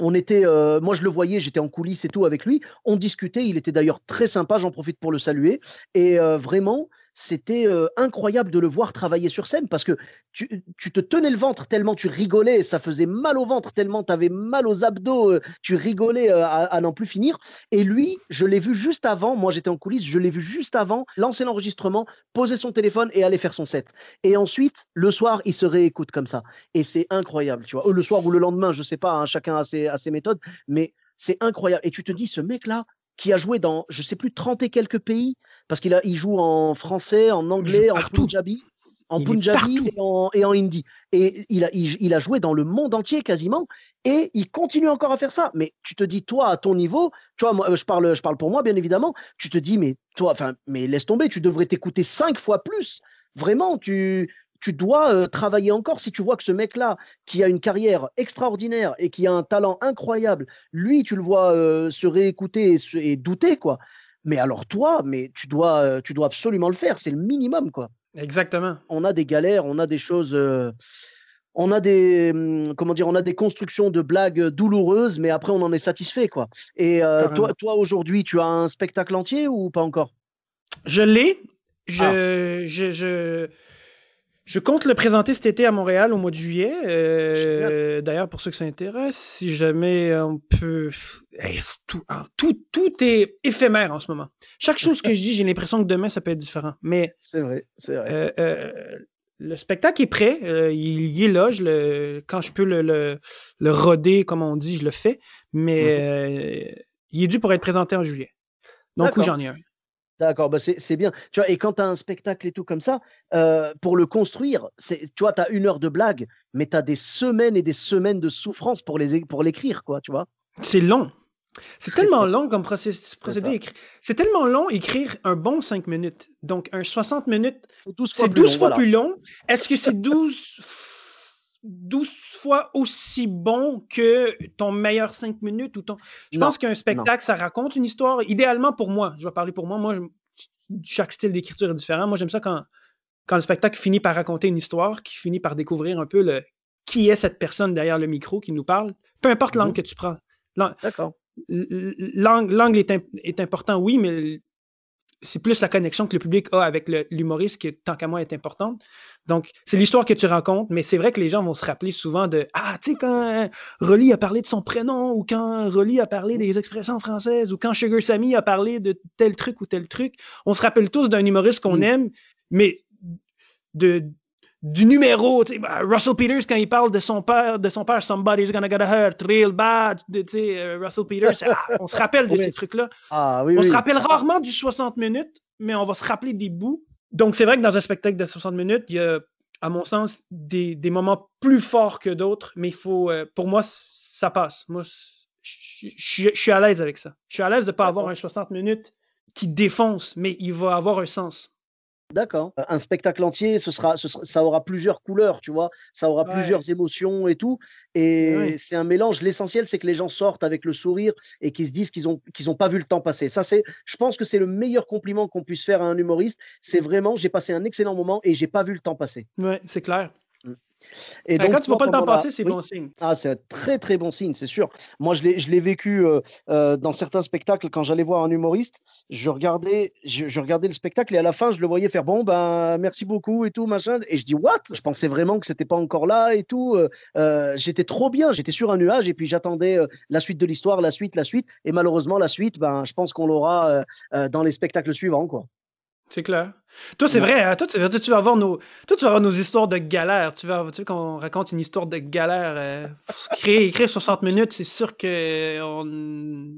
on était, moi je le voyais, j'étais en coulisses et tout avec lui. On discutait, il était d'ailleurs très sympa, j'en profite pour le saluer. Et vraiment, c'était incroyable de le voir travailler sur scène parce que tu, te tenais le ventre tellement tu rigolais, ça faisait mal au ventre tellement tu avais mal aux abdos, tu rigolais à, n'en plus finir. Et lui, je l'ai vu juste avant, moi j'étais en coulisses, je l'ai vu juste avant lancer l'enregistrement, poser son téléphone et aller faire son set. Et ensuite, le soir, il se réécoute comme ça. Et c'est incroyable, tu vois. Le soir ou le lendemain, je sais pas, hein, chacun a ses, a ses méthodes, mais c'est incroyable. Et tu te dis, ce mec-là, qui a joué dans, je sais plus, 30 et quelques pays, parce qu'il a, il joue en français, en anglais, en punjabi, en punjabi et en, et en, hindi. Et il a, il, a joué dans le monde entier quasiment, et il continue encore à faire ça. Mais tu te dis, toi, à ton niveau, tu vois, moi, je parle, je parle pour moi, bien évidemment, tu te dis, mais toi, enfin, mais laisse tomber, tu devrais t'écouter cinq fois plus. Vraiment, tu, tu dois travailler encore si tu vois que ce mec-là, qui a une carrière extraordinaire et qui a un talent incroyable, lui, tu le vois se réécouter et, douter, quoi. Mais alors toi, mais tu dois, tu dois absolument le faire, c'est le minimum, quoi. Exactement. On a des galères, on a des choses, on a des, mmh, comment dire, on a des constructions de blagues douloureuses, mais après on en est satisfait, quoi. Et toi, toi aujourd'hui, tu as un spectacle entier ou pas encore? Je l'ai. Je, ah. je, je, je compte le présenter cet été à Montréal au mois de juillet. Euh, d'ailleurs, pour ceux qui s'intéressent, si jamais on peut. Ah, tout, tout, est éphémère en ce moment. Chaque chose que je dis, j'ai l'impression que demain, ça peut être différent. Mais. C'est vrai, c'est vrai. Euh, euh, le spectacle est prêt. il, est là. le, quand je peux le, le, roder, comme on dit, je le fais. Mais mm-hmm. il est dû pour être présenté en juillet. Donc, oui, j'en ai un. D'accord, bah c'est bien. Tu vois, et quand tu as un spectacle et tout comme ça, euh, pour le construire, tu vois, tu as une heure de blague, mais tu as des semaines et des semaines de souffrance pour l'écrire, pour quoi, tu vois? C'est long. C'est tellement long comme procédé. C'est tellement long écrire un bon 5 minutes. Donc, un 60 minutes, c'est 12 fois, plus, long, plus long. Est-ce que c'est 12 12 fois aussi bon que ton meilleur 5 minutes ou ton. Je pense qu'un spectacle, ça raconte une histoire. Idéalement pour moi, je vais parler pour moi. Moi, chaque style d'écriture est différent. Moi, j'aime ça quand, quand le spectacle finit par raconter une histoire, qui finit par découvrir un peu le qui est cette personne derrière le micro qui nous parle. Peu importe l'angle mmh que tu prends. D'accord. L'angle est, est, important, oui, mais c'est plus la connexion que le public a avec l'humoriste qui, tant qu'à moi, est importante. Donc, c'est l'histoire que tu racontes, mais c'est vrai que les gens vont se rappeler souvent de Ah, tu sais, quand Rolly a parlé de son prénom, ou quand Rolly a parlé des expressions françaises, ou quand Sugar Sammy a parlé de tel truc ou tel truc. On se rappelle tous d'un humoriste qu'on aime, mais de, du numéro, bah, Russell Peters, quand il parle de son père, de son père, somebody's gonna get hurt, real bad, euh, Russell Peters, ah, on se rappelle de ces trucs-là. Ah, oui, on se rappelle rarement du 60 minutes, mais on va se rappeler des bouts donc, c'est vrai que dans un spectacle de 60 minutes, il y a, à mon sens, des, moments plus forts que d'autres, mais il faut, euh, pour moi, ça passe. Moi, je, suis à l'aise avec ça. Je suis à l'aise de ne pas avoir un 60 minutes qui défonce, mais il va avoir un sens. D'accord. Un spectacle entier, ce sera, ça aura plusieurs couleurs, tu vois? Ça aura plusieurs émotions et tout. Et c'est un mélange. L'essentiel, c'est que les gens sortent avec le sourire et qu'ils se disent qu'ils n'ont qu'ils ont pas vu le temps passer. Ça, c'est, je pense que c'est le meilleur compliment qu'on puisse faire à un humoriste. C'est vraiment, j'ai passé un excellent moment et j'ai pas vu le temps passer. Oui, c'est clair. Et donc, quand tu ne vois pas le temps passer, c'est bon signe. Ah, c'est un très très bon signe, c'est sûr. Moi, je l'ai vécu euh, euh, dans certains spectacles quand j'allais voir un humoriste. Je regardais, je, regardais le spectacle et à la fin, je le voyais faire bon, ben merci beaucoup et tout, machin. Et je dis, what? Je pensais vraiment que c'était pas encore là et tout. Euh, j'étais trop bien, j'étais sur un nuage et puis j'attendais la suite de l'histoire, la suite, la suite. Et malheureusement, la suite, ben, je pense qu'on l'aura dans les spectacles suivants. quoi. C'est clair. Toi, c'est vrai, hein, toi, tu, toi, tu vas avoir nos, toi, tu vas avoir nos histoires de galère. Tu vas, tu qu'on raconte une histoire de galère. euh, créer, écrire 60 minutes, c'est sûr que on,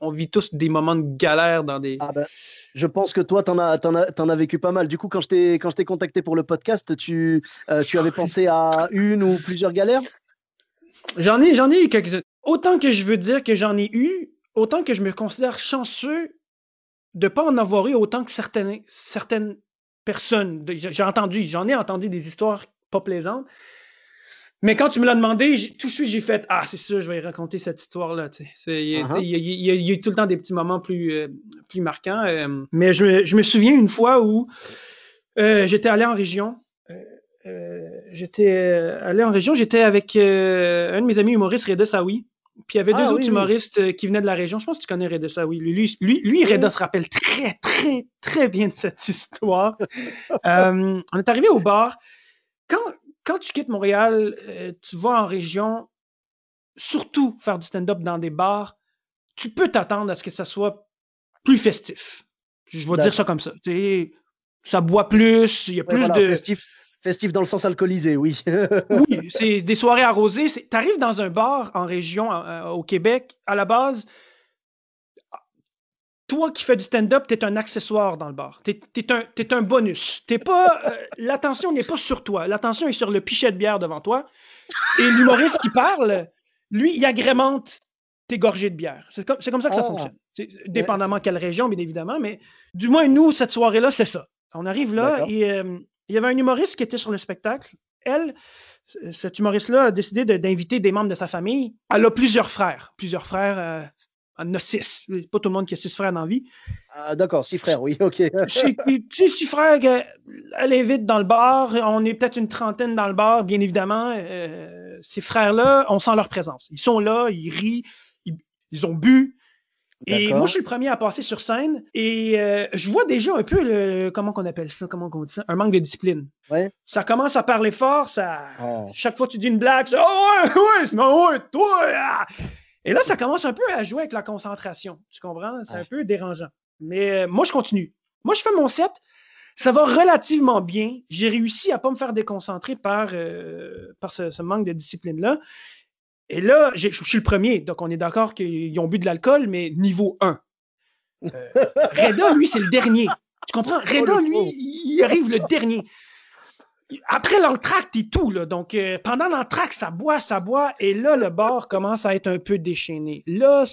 on vit tous des moments de galère dans des. Ah ben, je pense que toi, t'en as, t'en as, as vécu pas mal. Du coup, quand je t'ai, quand je t'ai contacté pour le podcast, tu, euh, tu avais pensé à une ou plusieurs galères? J'en ai, j'en ai quelques Autant que je veux dire que j'en ai eu, autant que je me considère chanceux de ne pas en avoir eu autant que certaines, certaines personnes. J'ai entendu, j'en ai entendu des histoires pas plaisantes. Mais quand tu me l'as demandé, tout de suite, j'ai fait Ah, c'est sûr, je vais raconter cette histoire-là. Il y, a- y y y eu tout le temps des petits moments plus, euh, plus marquants. euh, mais je, me- je me souviens une fois où euh, j'étais allé en région. J'étais allé en région, j'étais avec un de mes amis humoristes, Reda Sawi. Puis il y avait deux Ah, autres oui, oui. humoristes euh, qui venaient de la région. Je pense que tu connais Reda Sawi. Lui, lui, lui, Reda se rappelle très, très, très bien de cette histoire. Euh, on est arrivé au bar. Quand, quand tu quittes Montréal, euh, tu vas en région, surtout faire du stand-up dans des bars, tu peux t'attendre à ce que ça soit plus festif. Je vais dire ça comme ça. Tu sais, ça boit plus, il y a Ouais, plus voilà, de. festif, festif dans le sens alcoolisé, oui. Oui, c'est des soirées arrosées. Tu arrives dans un bar en région, euh, au Québec, à la base, toi qui fais du stand-up, tu es un accessoire dans le bar. Tu es, un, t'es un bonus. T'es pas, euh, l'attention n'est pas sur toi. L'attention est sur le pichet de bière devant toi. Et l'humoriste qui parle, lui, il agrémente tes gorgées de bière. C'est comme, comme ça que ça Ah. fonctionne. Dépendamment quelle région, bien évidemment, mais du moins, nous, cette soirée-là, c'est ça. On arrive là et euh, il y avait un humoriste qui était sur le spectacle. Elle, cet humoriste-là a décidé de- d'inviter des membres de sa famille. Elle a plusieurs frères. Plusieurs frères. euh, en a six. Pas tout le monde qui a six frères dans la vie. Ah, D'accord, six frères, oui, ok. Sais, six frères, elle invite dans le bar. On est peut-être une trentaine dans le bar, bien évidemment. Euh, ces frères-là, on sent leur présence. Ils sont là, ils rient, ils, ils ont bu. Et moi, je suis le premier à passer sur scène et euh, je vois déjà un peu le. Comment qu'on appelle ça? Comment on dit ça? Un manque de discipline. Ouais. Ça commence à parler fort, ça. Oh. Chaque fois que tu dis une blague, c'est Oh ouais, ouais, non, ouais, toi! ah! Et là, ça commence un peu à jouer avec la concentration. Tu comprends? C'est un peu dérangeant. Mais euh, moi, je continue. Moi, je fais mon set. Ça va relativement bien. J'ai réussi à ne pas me faire déconcentrer par, euh, par ce, ce manque de discipline-là. Et là, je suis le premier. Donc, on est d'accord qu'ils ont bu de l'alcool, mais niveau 1. Euh, Reda, lui, c'est le dernier. Tu comprends? Reda, le lui, il arrive le dernier. Après l'entracte et tout, là, donc euh, pendant l'entracte, ça boit, ça boit, et là, le bar commence à être un peu déchaîné. Là,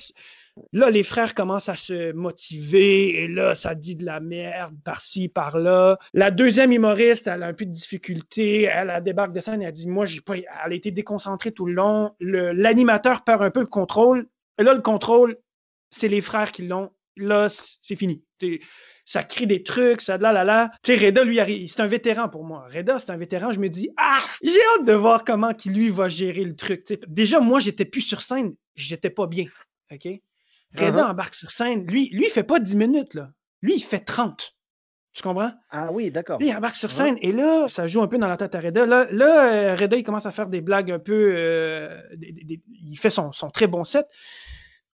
là, les frères commencent à se motiver, et là, ça dit de la merde par-ci, par-là. La deuxième humoriste, elle a un peu de difficulté, elle, elle débarque de scène, elle dit, moi, j'ai pas... elle a été déconcentrée tout le long. L'animateur perd un peu le contrôle, et là, le contrôle, c'est les frères qui l'ont. Là, c'est fini. Ça crie des trucs, ça de là, là, là. Tu sais, Reda, lui, c'est un vétéran pour moi. Reda, c'est un vétéran. Je me dis, ah, j'ai hâte de voir comment lui, va gérer le truc. Déjà, moi, j'étais plus sur scène. J'étais pas bien. OK? Reda Uh-huh. embarque sur scène. Lui, lui, il fait pas 10 minutes, là. Lui, il fait 30. Tu comprends? Ah oui, d'accord. Il embarque sur Ouais. scène et là, ça joue un peu dans la tête à Reda. Là, là euh, Reda, il commence à faire des blagues un peu. euh, des- des- des- il fait son, son très bon set.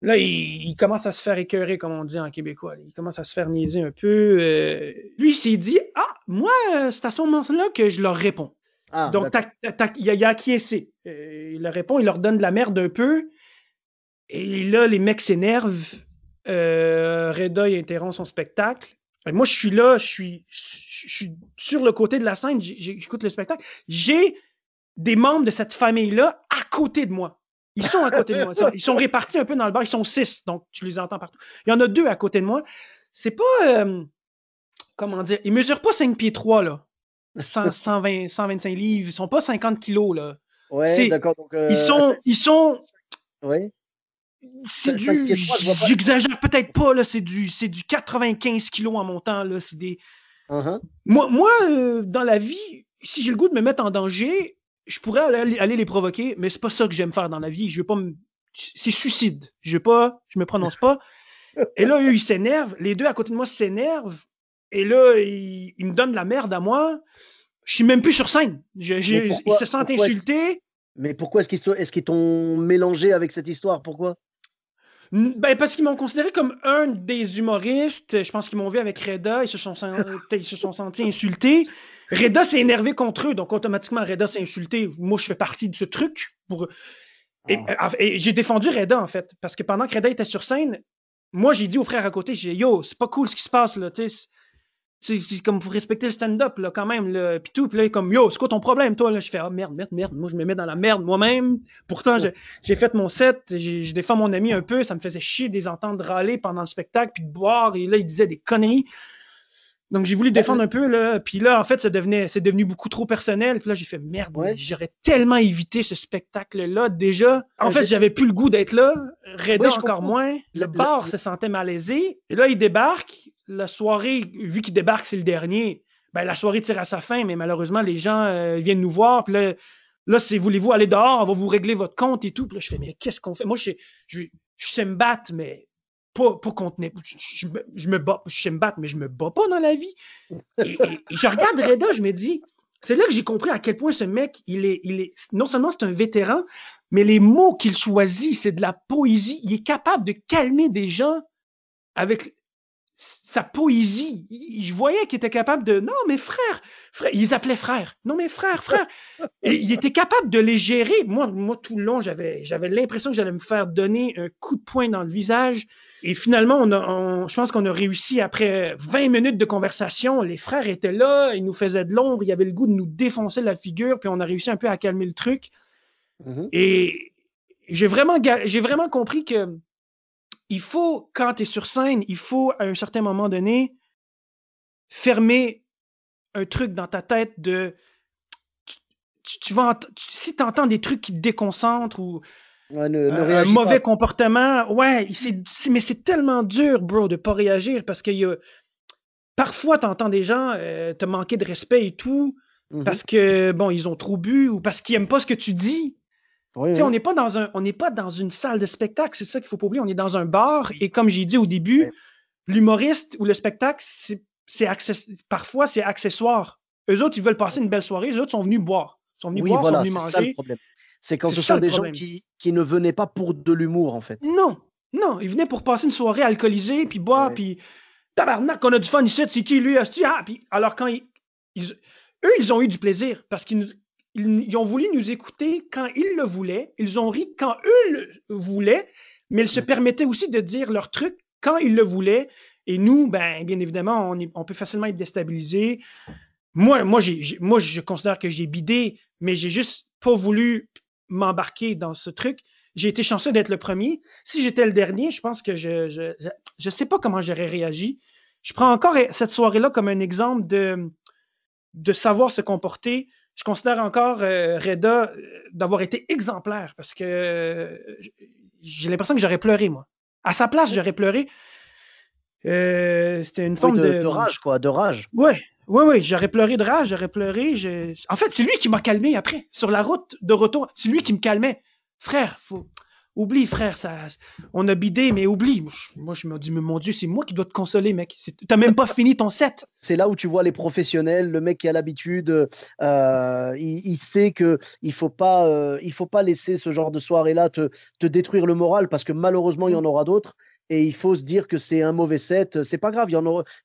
Là, il, il commence à se faire écœurer, comme on dit en québécois. Il commence à se faire niaiser un peu. euh. lui, il s'est dit Ah, moi, c'est à ce moment-là que je leur réponds. Ah, Donc, d'accord. tac, tac, il a, il a acquiescé. Euh, il leur répond, il leur donne de la merde un peu. Et là, les mecs s'énervent. Euh, Reda, il interrompt son spectacle. Et moi, je suis là, je suis, je suis sur le côté de la scène, j'écoute le spectacle. J'ai des membres de cette famille-là à côté de moi. Ils sont à côté de moi. Ils sont- répartis un peu dans le bar. Ils sont six, donc tu les entends partout. Il y en a deux à côté de moi. C'est pas. euh, comment dire? Ils mesurent pas 5 pieds 3, là. 100, 120, 125 livres. Ils sont pas 50 kilos, là. Ouais, d'accord. Donc, euh, Ils sont. Ils sont. ouais. C'est du. J'exagère peut-être pas, là. C'est du, c'est du 95 kilos en montant, là. C'est des. Uh-huh. Moi, moi euh, dans la vie, si j'ai le goût de me mettre en danger, je pourrais aller, aller les provoquer, mais c'est pas ça que j'aime faire dans la vie. Je veux pas me... C'est suicide. Je veux pas, je me prononce pas. Et là, eux, ils s'énervent. Les deux à côté de moi s'énervent. Et là, ils, ils me donnent de la merde à moi. Je suis même plus sur scène. Je- je- Mais ils se sentent insultés. Mais pourquoi est-ce qu'ils est qu'ils t'ont mélangé avec cette histoire? Pourquoi? Ben, parce qu'ils m'ont considéré comme un des humoristes. Je pense qu'ils m'ont vu avec Reda. Ils se sont, ils se sont sentis insultés. Reda s'est énervé contre eux, donc automatiquement Reda s'est insulté. Moi, je fais partie de ce truc. Pour... Et, ah. et j'ai défendu Reda, en fait, parce que pendant que Reda était sur scène, moi, j'ai dit au frère à côté, j'ai dit, yo, c'est pas cool ce qui se passe, là, tu sais. C'est comme vous respectez le stand-up, là, quand même, là, pis tout. Puis là, comme, yo, c'est quoi ton problème, toi, là? Je fais, ah, merde, merde, merde. Moi, je me mets dans la merde moi-même. Pourtant, j'ai fait mon set, je défends mon ami un peu. Ça me faisait chier de les entendre râler pendant le spectacle, puis de boire. Et là, il disait des conneries. Donc, j'ai voulu défendre un peu, là. Puis là, en fait, ça devenait, c'est devenu beaucoup trop personnel. Puis là, j'ai fait merde, j'aurais tellement évité ce spectacle-là. Déjà, en fait, j'avais plus le goût d'être là. Reda encore moins. Le bar se sentait malaisé. Et là, il débarque. La soirée, vu qu'il débarque, c'est le dernier. Ben, la soirée tire à sa fin, mais malheureusement, les gens euh, viennent nous voir. Puis là, là c'est voulez-vous aller dehors, on va vous régler votre compte et tout. Puis je fais, mais qu'est-ce qu'on fait? Moi, je, je, je sais me battre, mais pas, pas Je, je, me bats, je sais me battre, mais je me bats pas dans la vie. Et, je regarde Reda, je me dis, c'est là que j'ai compris à quel point ce mec, il est non seulement c'est un vétéran, mais les mots qu'il choisit, c'est de la poésie. Il est capable de calmer des gens avec sa poésie. Je voyais qu'il était capable de. Non, mais frère, frère, ils appelaient frère. Non, mais frère, frère. Et il était capable de les gérer. Moi, moi tout le long, j'avais, j'avais l'impression que j'allais me faire donner un coup de poing dans le visage. Et finalement, on je pense qu'on a réussi après 20 minutes de conversation. Les frères étaient là, ils nous faisaient de l'ombre, ils avaient le goût de nous défoncer la figure, puis on a réussi un peu à calmer le truc. Mm-hmm. Et j'ai vraiment, j'ai vraiment compris que il faut, quand tu es sur scène, il faut, à un certain moment donné, fermer un truc dans ta tête de. Tu, vas si tu entends des trucs qui te déconcentrent ou un mauvais comportement, ouais, mais c'est tellement dur, bro, de pas réagir parce que y a, parfois, tu entends des gens euh, te manquer de respect et tout mmh parce que, bon, ils ont trop bu ou parce qu'ils n'aiment pas ce que tu dis. On n'est pas, dans un, on pas dans une salle de spectacle, c'est ça qu'il faut pas oublier. On est dans un bar et comme j'ai dit au début, l'humoriste ou le spectacle, c'est, parfois c'est accessoire. Eux autres, ils veulent passer une belle soirée, eux autres sont venus boire. Ils sont venus boire, sont venus manger. Ça, le problème. C'est quand ce sont des gens qui, qui, ne venaient pas pour de l'humour, en fait. Non, non, ils venaient pour passer une soirée alcoolisée, puis boire, puis tabarnak, on a du fun ici, c'est qui lui, ah, puis alors quand ils, eux, ils ont eu du plaisir parce qu'ils ils, ont voulu nous écouter quand ils le voulaient, ils ont ri quand eux le voulaient, mais ils se permettaient aussi de dire leur truc quand ils le voulaient. Et nous, ben, bien évidemment, on, on peut facilement être déstabilisé. Moi, moi, moi, je considère que j'ai bidé, mais j'ai juste pas voulu m'embarquer dans ce truc. J'ai été chanceux d'être le premier. Si j'étais le dernier, je pense que je ne je, je, sais pas comment j'aurais réagi. Je prends encore cette soirée-là comme un exemple de, de savoir se comporter, je considère encore euh, Reda euh, d'avoir été exemplaire parce que euh, j'ai l'impression que j'aurais pleuré, moi. À sa place, j'aurais pleuré. C'était une forme de, de, rage, quoi, de rage. Oui, oui, oui, j'aurais pleuré de rage, j'aurais pleuré. En fait, c'est lui qui m'a calmé après, sur la route de retour. C'est lui qui me calmait. Frère, faut, Oublie, frère, ça, on a bidé, mais oublie. Moi, je me dis, mais mon Dieu, c'est moi qui dois te consoler, mec. T'as même pas fini ton set. C'est là où tu vois les professionnels, le mec qui a l'habitude, euh, il, sait que il faut pas, euh, il faut pas laisser ce genre de soirée-là te, te, détruire le moral parce que malheureusement, il y en aura d'autres. Et il faut se dire que c'est un mauvais set. C'est pas grave, il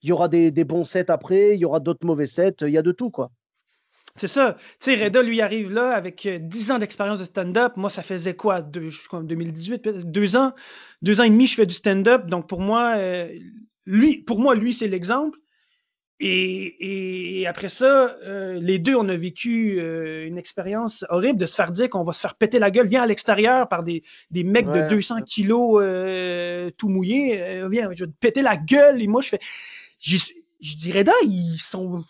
y, aura des, des bons sets après, il y aura d'autres mauvais sets, il y a de tout, quoi. C'est ça. Tu sais, Reda, lui, arrive là avec 10 euh, ans d'expérience de stand-up. Moi, ça faisait quoi? De, je crois, 2018, deux ans? Deux ans et demi, je fais du stand-up. Donc, pour moi, euh, lui, pour moi, lui, c'est l'exemple. Et, après ça, euh, les deux, on a vécu une expérience horrible de se faire dire qu'on va se faire péter la gueule. Viens à l'extérieur par des, des mecs de 200 kilos tout mouillés. viens, je vais te péter la gueule. Et moi, je fais. Je, je dirais, ils sont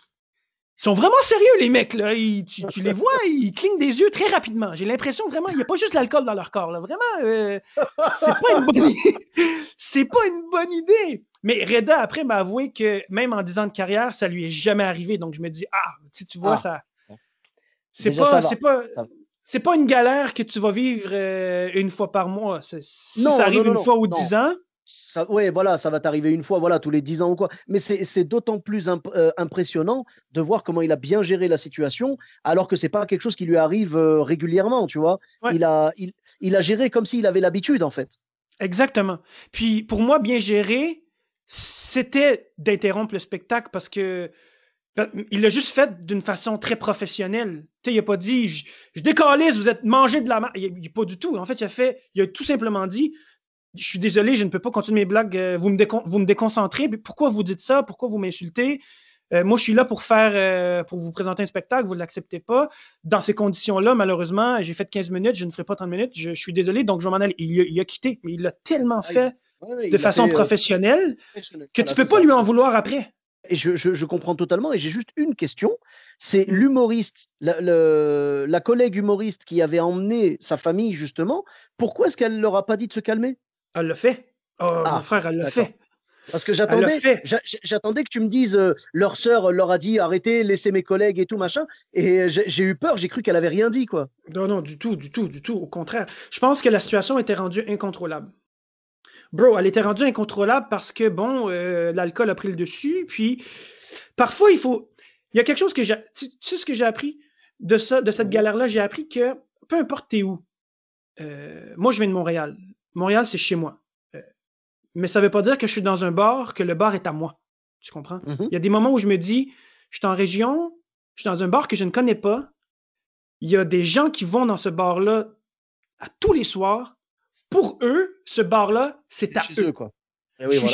ils sont vraiment sérieux, les mecs. Là. tu, les vois, ils clignent des yeux très rapidement. J'ai l'impression vraiment, il n'y a pas juste l'alcool dans leur corps. Là. Vraiment, euh, c'est pas une bonne pas une bonne idée. Mais Reda, après, m'a avoué que même en 10 ans de carrière, ça lui est jamais arrivé. Donc, je me dis, ah, tu, vois, ah. ça. C'est pas, c'est pas, c'est pas une galère que tu vas vivre euh, une fois par mois. Si ça arrive une fois ou dix ans, oui, voilà, ça va t'arriver une fois, voilà, tous les dix ans ou quoi. Mais c'est d'autant plus euh, impressionnant de voir comment il a bien géré la situation, alors que c'est pas quelque chose qui lui arrive euh, régulièrement, tu vois. Il, a, il, a géré comme s'il avait l'habitude, en fait. Exactement. Puis pour moi, bien géré, c'était d'interrompre le spectacle parce que ben, il l'a juste fait d'une façon très professionnelle. sais, il n'a pas dit je, je décalise, vous êtes mangé de la main. Il n'a pas du tout. En fait, il a fait, il a tout simplement dit Je suis désolé, je ne peux pas continuer mes blagues, euh, vous me, vous me déconcentrez. Pourquoi vous dites ça? Pourquoi vous m'insultez? Euh, moi, je suis là pour faire, euh, pour vous présenter un spectacle, vous ne l'acceptez pas. Dans ces conditions-là, malheureusement, j'ai fait 15 minutes, je ne ferai pas 30 minutes, je, suis désolé, donc je m'en aller. Il, a quitté, mais il l'a tellement ah, fait de façon professionnelle que tu ne peux pas lui en vouloir après et je, comprends totalement, et j'ai juste une question. C'est mmh. l'humoriste, la, collègue humoriste qui avait emmené sa famille, justement. Pourquoi est-ce qu'elle ne leur a pas dit de se calmer? Elle le fait. Oh, mon ah, frère, elle le fait. Parce que j'attendais, j'attendais que tu me dises, leur sœur leur a dit arrêtez, laissez mes collègues et tout machin. Et j'ai eu peur, j'ai cru qu'elle avait rien dit quoi. Non, non, du tout, du tout, du tout. Au contraire, je pense que la situation était rendue incontrôlable. Bro, elle était rendue incontrôlable parce que, bon, euh, l'alcool a pris le dessus. Puis, parfois, il faut. Il y a quelque chose que j'ai. Tu, sais ce que j'ai appris de, ça, de cette galère-là? J'ai appris que peu importe t'es où, euh, moi, je viens de Montréal. Montréal, c'est chez moi. Euh, mais ça ne veut pas dire que je suis dans un bar, que le bar est à moi. Tu comprends? Mm-hmm. Il y a des moments où je me dis, je suis en région, je suis dans un bar que je ne connais pas. Il y a des gens qui vont dans ce bar-là à tous les soirs pour eux, ce bar-là, c'est à eux. quoi. Eh je,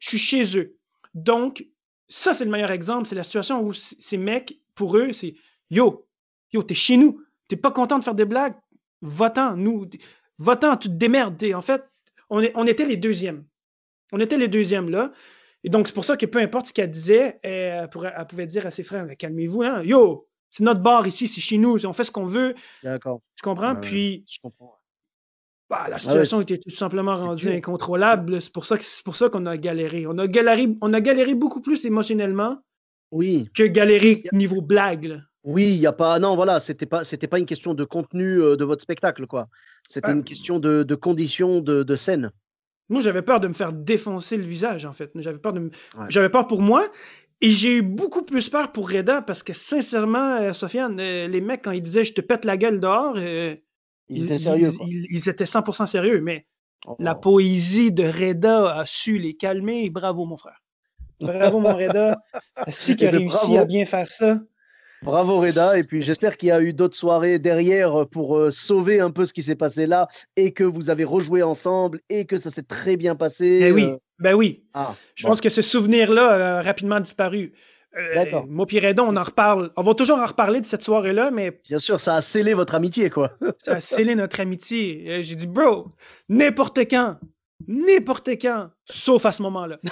suis chez, eux. Donc, ça, c'est le meilleur exemple. C'est la situation où ces mecs, pour eux, c'est Yo, yo, t'es chez nous. T'es pas content de faire des blagues? Va-t'en, nous. Va-t'en, tu te démerdes. En fait, on, est, on était les deuxièmes. On était les deuxièmes là. Et donc, c'est pour ça que peu importe ce qu'elle disait, elle, pouvait dire à ses frères Calmez-vous, hein? Yo, c'est notre bar ici, c'est chez nous, on fait ce qu'on veut. D'accord. Tu comprends? Puis, je comprends. Bah, la situation était tout simplement rendue incontrôlable. C'est pour ça pour ça qu'on a galéré. On a galéré, on a galéré beaucoup plus émotionnellement oui. que galéré niveau blague. Oui, il y a pas. Non, voilà, c'était pas, c'était pas une question de contenu euh, de votre spectacle, quoi. C'était une question de, de conditions de, scène. Moi, j'avais peur de me faire défoncer le visage, en fait. J'avais peur de J'avais peur pour moi. Et j'ai eu beaucoup plus peur pour Reda parce que, sincèrement, euh, Sofiane, euh, les mecs, quand ils disaient je te pète la gueule dehors, ils étaient sérieux. Ils, étaient 100% sérieux, mais la oh. poésie de Reda a su les calmer. Bravo, mon frère. Bravo, mon Reda. Est-ce qu'il a réussi à bien faire ça? Bravo Reda, et puis j'espère qu'il y a eu d'autres soirées derrière pour euh, sauver un peu ce qui s'est passé là et que vous avez rejoué ensemble et que ça s'est très bien passé. Ben oui, euh. ben oui. Ah, je pense que ce souvenir-là a rapidement disparu. Euh, D'accord. Moi, Redon, on en reparle. On va toujours en reparler de cette soirée-là, mais. Bien sûr, ça a scellé votre amitié, quoi. ça a scellé notre amitié. Euh, j'ai dit, bro, n'importe quand, n'importe quand, sauf à ce moment-là.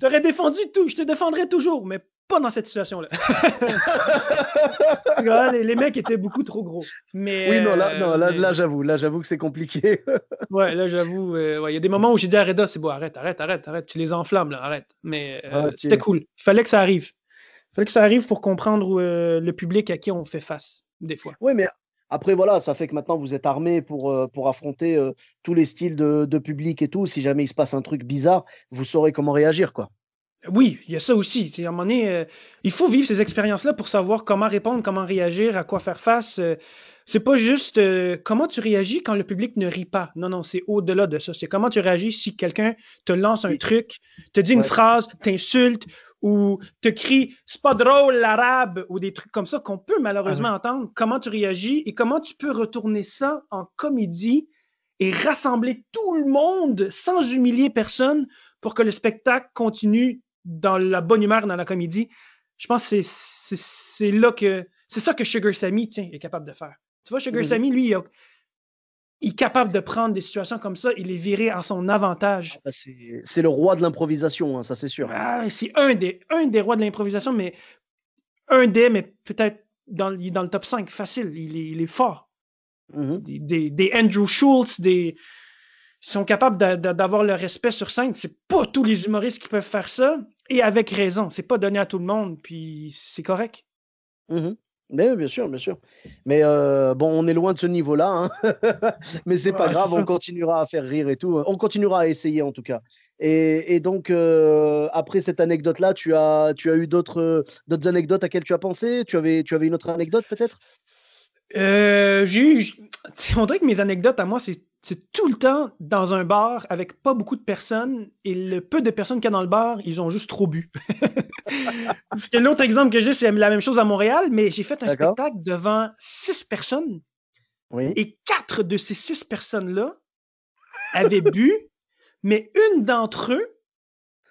t'aurais défendu tout, je te défendrai toujours, mais pas dans cette situation-là. les, les, mecs étaient beaucoup trop gros. Mais, oui, non, là, non, là, là j'avoue, là, j'avoue que c'est compliqué. ouais, là, j'avoue, euh, il y a des moments où j'ai dit à Reda, c'est bon, arrête, arrête, arrête, arrête, tu les enflammes, là, arrête. Mais euh, ah, c'était cool. Il fallait que ça arrive. Il fallait que ça arrive pour comprendre euh, le public à qui on fait face, des fois. Oui, mais après, voilà, ça fait que maintenant vous êtes armé pour, pour affronter tous les styles de, de, public et tout. Si jamais il se passe un truc bizarre, vous saurez comment réagir, quoi. Oui, il y a ça aussi. à un moment donné, euh, il faut vivre ces expériences-là pour savoir comment répondre, comment réagir, à quoi faire face. Euh. c'est pas juste euh, comment tu réagis quand le public ne rit pas. Non, non, c'est au-delà de ça. C'est comment tu réagis si quelqu'un te lance un truc, te dit une phrase, t'insulte ou te crie c'est pas drôle l'arabe ou des trucs comme ça qu'on peut malheureusement ah entendre. Comment tu réagis et comment tu peux retourner ça en comédie et rassembler tout le monde sans humilier personne pour que le spectacle continue dans la bonne humeur, dans la comédie? Je pense que c'est là que. C'est ça que Sugar Sammy, tiens, est capable de faire. Tu vois, Sugar Sammy, lui, il, est capable de prendre des situations comme ça et les virer en son avantage. Ah, bah, c'est le roi de l'improvisation, hein, ça c'est sûr. Ah, c'est un des, un des rois de l'improvisation, mais un des, mais peut-être dans, dans le top 5, facile. Il est, fort. Mmh des, des, Andrew Schultz, des, ils sont capables d'avoir le respect sur scène. C'est pas tous les humoristes qui peuvent faire ça, et avec raison. C'est pas donné à tout le monde, puis c'est correct. Mmh Mais bien sûr, bien sûr. Mais euh, bon, on est loin de ce niveau-là, hein. mais c'est pas grave, on continuera à faire rire et tout. On continuera à essayer en tout cas. Et, donc, euh, après cette anecdote-là, tu as, tu as eu d'autres anecdotes à quelles tu as pensé? Tu avais, tu avais une autre anecdote peut-être? Euh, j'ai eu. On dirait que mes anecdotes à moi, c'est c'est tout le temps dans un bar avec pas beaucoup de personnes et le peu de personnes qu'il y a dans le bar, ils ont juste trop bu. Parce que l'autre exemple que j'ai, c'est la même chose à Montréal, mais j'ai fait un spectacle devant six personnes. Et quatre de ces six personnes-là avaient bu, mais une d'entre eux,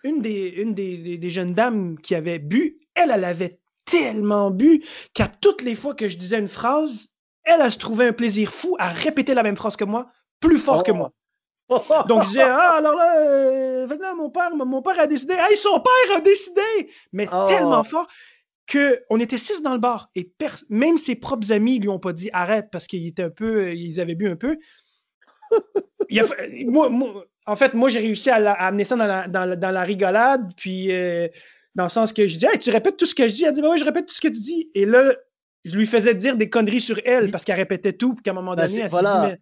une, des, une des, jeunes dames qui avait bu, elle, elle avait tellement bu qu'à toutes les fois que je disais une phrase, elle, elle se trouvait un plaisir fou à répéter la même phrase que moi plus fort que moi. Oh. Donc, je disais, ah, alors là, euh, mon, père, mon père a décidé. Hey, son père a décidé! Mais oh. tellement fort qu'on était six dans le bar. Et même ses propres amis lui ont pas dit arrête parce qu'ils étaient un peu, ils avaient bu un peu. moi, en fait, moi, j'ai réussi à, amener ça dans la, dans, la, rigolade, puis euh, dans le sens que je dis, hey, tu répètes tout ce que je dis? Elle dit, ben oui, je répète tout ce que tu dis. Et là, je lui faisais dire des conneries sur elle parce qu'elle répétait tout, puis qu'à un moment ben, donné, elle s'est dit, mais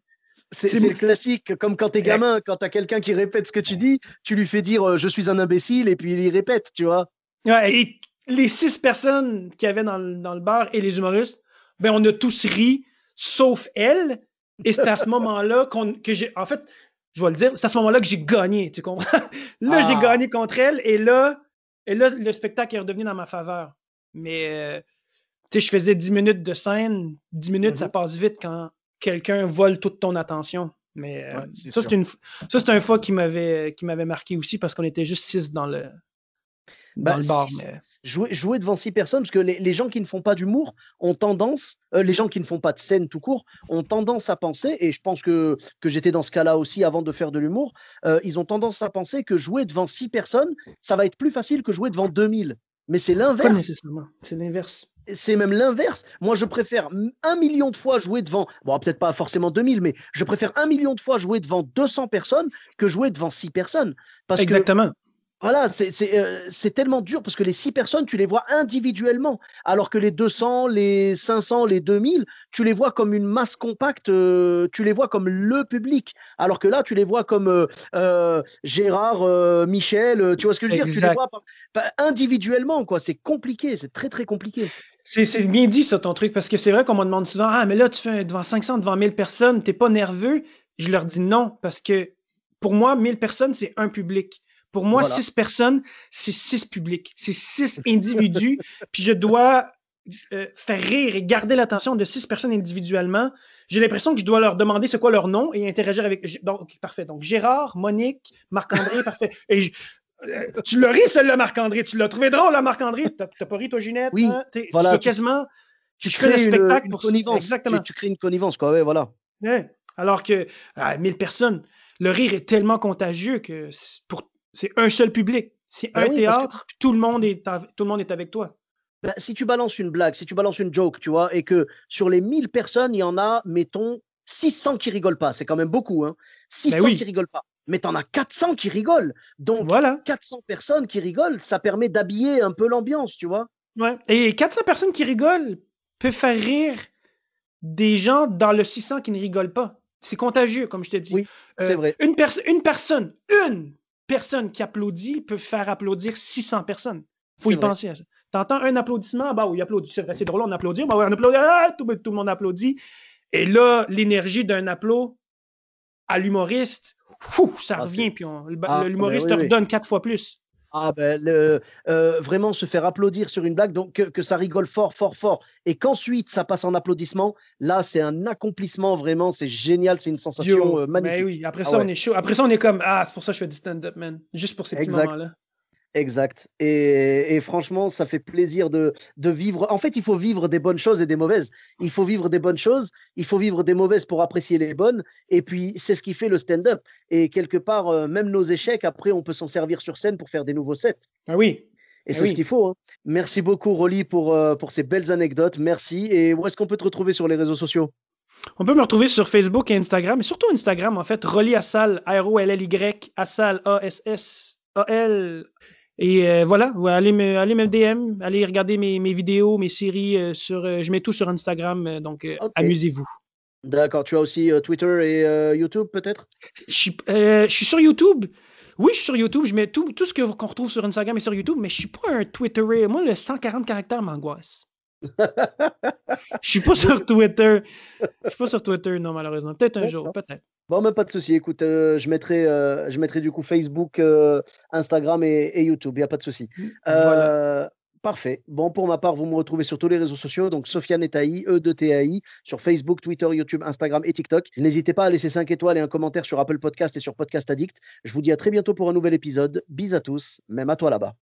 c'est le classique, comme quand t'es gamin, quand t'as quelqu'un qui répète ce que tu dis, tu lui fais dire euh, je suis un imbécile et puis il y répète, tu vois. Ouais, et les six personnes qui avaient dans, dans, le bar et les humoristes, ben on a tous ri, sauf elle. Et c'est à ce moment-là que j'ai. En fait, je vais le dire, c'est à ce moment-là que j'ai gagné, tu comprends? là, j'ai ah. gagné contre elle et là, et là, le spectacle est redevenu dans ma faveur. Mais, euh, tu sais, je faisais 10 minutes de scène. 10 minutes, ça mm-hmm. passe vite quand, quelqu'un vole toute ton attention. Mais euh, ça, c'est une ça, c'est un fois qui m'avait marqué aussi parce qu'on était juste six dans le, dans le bar. Jouer, devant six personnes, parce que les, gens qui ne font pas d'humour ont tendance, euh, les gens qui ne font pas de scène tout court, ont tendance à penser, et je pense que, que j'étais dans ce cas-là aussi avant de faire de l'humour, euh, ils ont tendance à penser que jouer devant six personnes, ça va être plus facile que jouer devant 2000. Mais c'est l'inverse. C'est l'inverse c'est même l'inverse. Moi, je préfère un million de fois jouer devant, bon, peut-être pas forcément 2000, mais je préfère un million de fois jouer devant 200 personnes que jouer devant 6 personnes. Parce Exactement. Voilà, euh, c'est tellement dur parce que les six personnes, tu les vois individuellement, alors que les 200, les 500, les 2000, tu les vois comme une masse compacte, euh, tu les vois comme le public, alors que là, tu les vois comme euh, Gérard, Michel, tu vois ce que je veux dire? Tu les vois individuellement, quoi. C'est compliqué, c'est très, très compliqué. C'est bien dit, ça, ton truc, parce que c'est vrai qu'on me demande souvent Ah, mais là, tu fais devant 500, devant 1000 personnes, t'es pas nerveux? Je leur dis non, parce que pour moi, 1000 personnes, c'est un public. Pour moi, six personnes, c'est six publics, c'est six individus, puis je dois euh, faire rire et garder l'attention de six personnes individuellement. J'ai l'impression que je dois leur demander c'est quoi leur nom et interagir avec. Donc, parfait. Donc, Gérard, Monique, Marc-André, parfait. Et euh, tu l'as ri, celle-là, Marc-André. Tu l'as trouvé drôle, là, Marc-André. T'as pas ri, toi, Ginette? Oui. Hein? voilà. quasiment. Tu, crées un spectacle pour connivence. Exactement. Tu, crées une connivence, quoi. Ouais, voilà. Alors que, à 1000 personnes, le rire est tellement contagieux que pour c'est un seul public. C'est ben un théâtre, tout, le monde est tout le monde est avec toi. Ben, si tu balances une blague, si tu balances une joke, tu vois, et que sur les 1000 personnes, il y en a, mettons, 600 qui rigolent pas. C'est quand même beaucoup, hein. 600 ben qui rigolent pas. Mais tu en as 400 qui rigolent. Donc, voilà. 400 personnes qui rigolent, ça permet d'habiller un peu l'ambiance, tu vois. Ouais. Et 400 personnes qui rigolent peuvent faire rire des gens dans le 600 qui ne rigolent pas. C'est contagieux, comme je t'ai dit. Oui, c'est euh, vrai. Une, une personne, une personne qui applaudit peut faire applaudir 600 personnes. faut y penser à ça. T'entends un applaudissement, bah oui, il applaudit. C'est vrai, c'est drôle, on applaudit. Bah oui, on applaudit. Ah, tout, le monde applaudit. Et là, l'énergie d'un applaud à l'humoriste, ça ah, revient, puis ah, ben l'humoriste te redonne quatre fois plus. Ah ben, le, euh, vraiment se faire applaudir sur une blague, donc que, ça rigole fort, fort, fort, et qu'ensuite ça passe en applaudissement, là c'est un accomplissement vraiment, c'est génial, c'est une sensation euh, magnifique. oui, après ah ça on est chaud, après ça on est comme ah c'est pour ça que je fais du stand-up man, juste pour ces petits moments-là. Exact. Et, franchement, ça fait plaisir de, vivre. En fait, il faut vivre des bonnes choses et des mauvaises. Il faut vivre des bonnes choses, il faut vivre des mauvaises pour apprécier les bonnes. Et puis, c'est ce qui fait le stand-up. Et quelque part, euh, même nos échecs, après, on peut s'en servir sur scène pour faire des nouveaux sets. Ah oui. Et ah c'est ce qu'il faut. Hein. Merci beaucoup, Rolly, pour, euh, pour ces belles anecdotes. Merci. Et où est-ce qu'on peut te retrouver sur les réseaux sociaux? On peut me retrouver sur Facebook et Instagram, et surtout Instagram, en fait, Rolly Assal, R-O-L-L-Y, Assal, A-S-S-A-L, et euh, voilà, allez me, allez me DM, allez regarder mes, vidéos, mes séries. Euh, sur, euh, je mets tout sur Instagram, donc amusez-vous. D'accord, tu as aussi Twitter et YouTube peut-être? Je suis, sur YouTube. Oui, je suis sur YouTube. Je mets tout, tout ce qu'on retrouve sur Instagram et sur YouTube, mais je suis pas un Twitterer. Moi, le 140 caractères m'angoisse. Je suis pas sur Twitter. Je suis pas sur Twitter, non, malheureusement. Peut-être un jour, peut-être. Bon, même pas de souci. Écoute, euh, je, mettrai, euh, je mettrai du coup Facebook, euh, Instagram et, et YouTube. Il n'y a pas de souci. Voilà. Parfait. Bon, pour ma part, vous me retrouvez sur tous les réseaux sociaux, donc Sofiane Etaï, E de TAI, sur Facebook, Twitter, YouTube, Instagram et TikTok. N'hésitez pas à laisser 5 étoiles et un commentaire sur Apple Podcast et sur Podcast Addict. Je vous dis à très bientôt pour un nouvel épisode. Bis à tous, même à toi là-bas.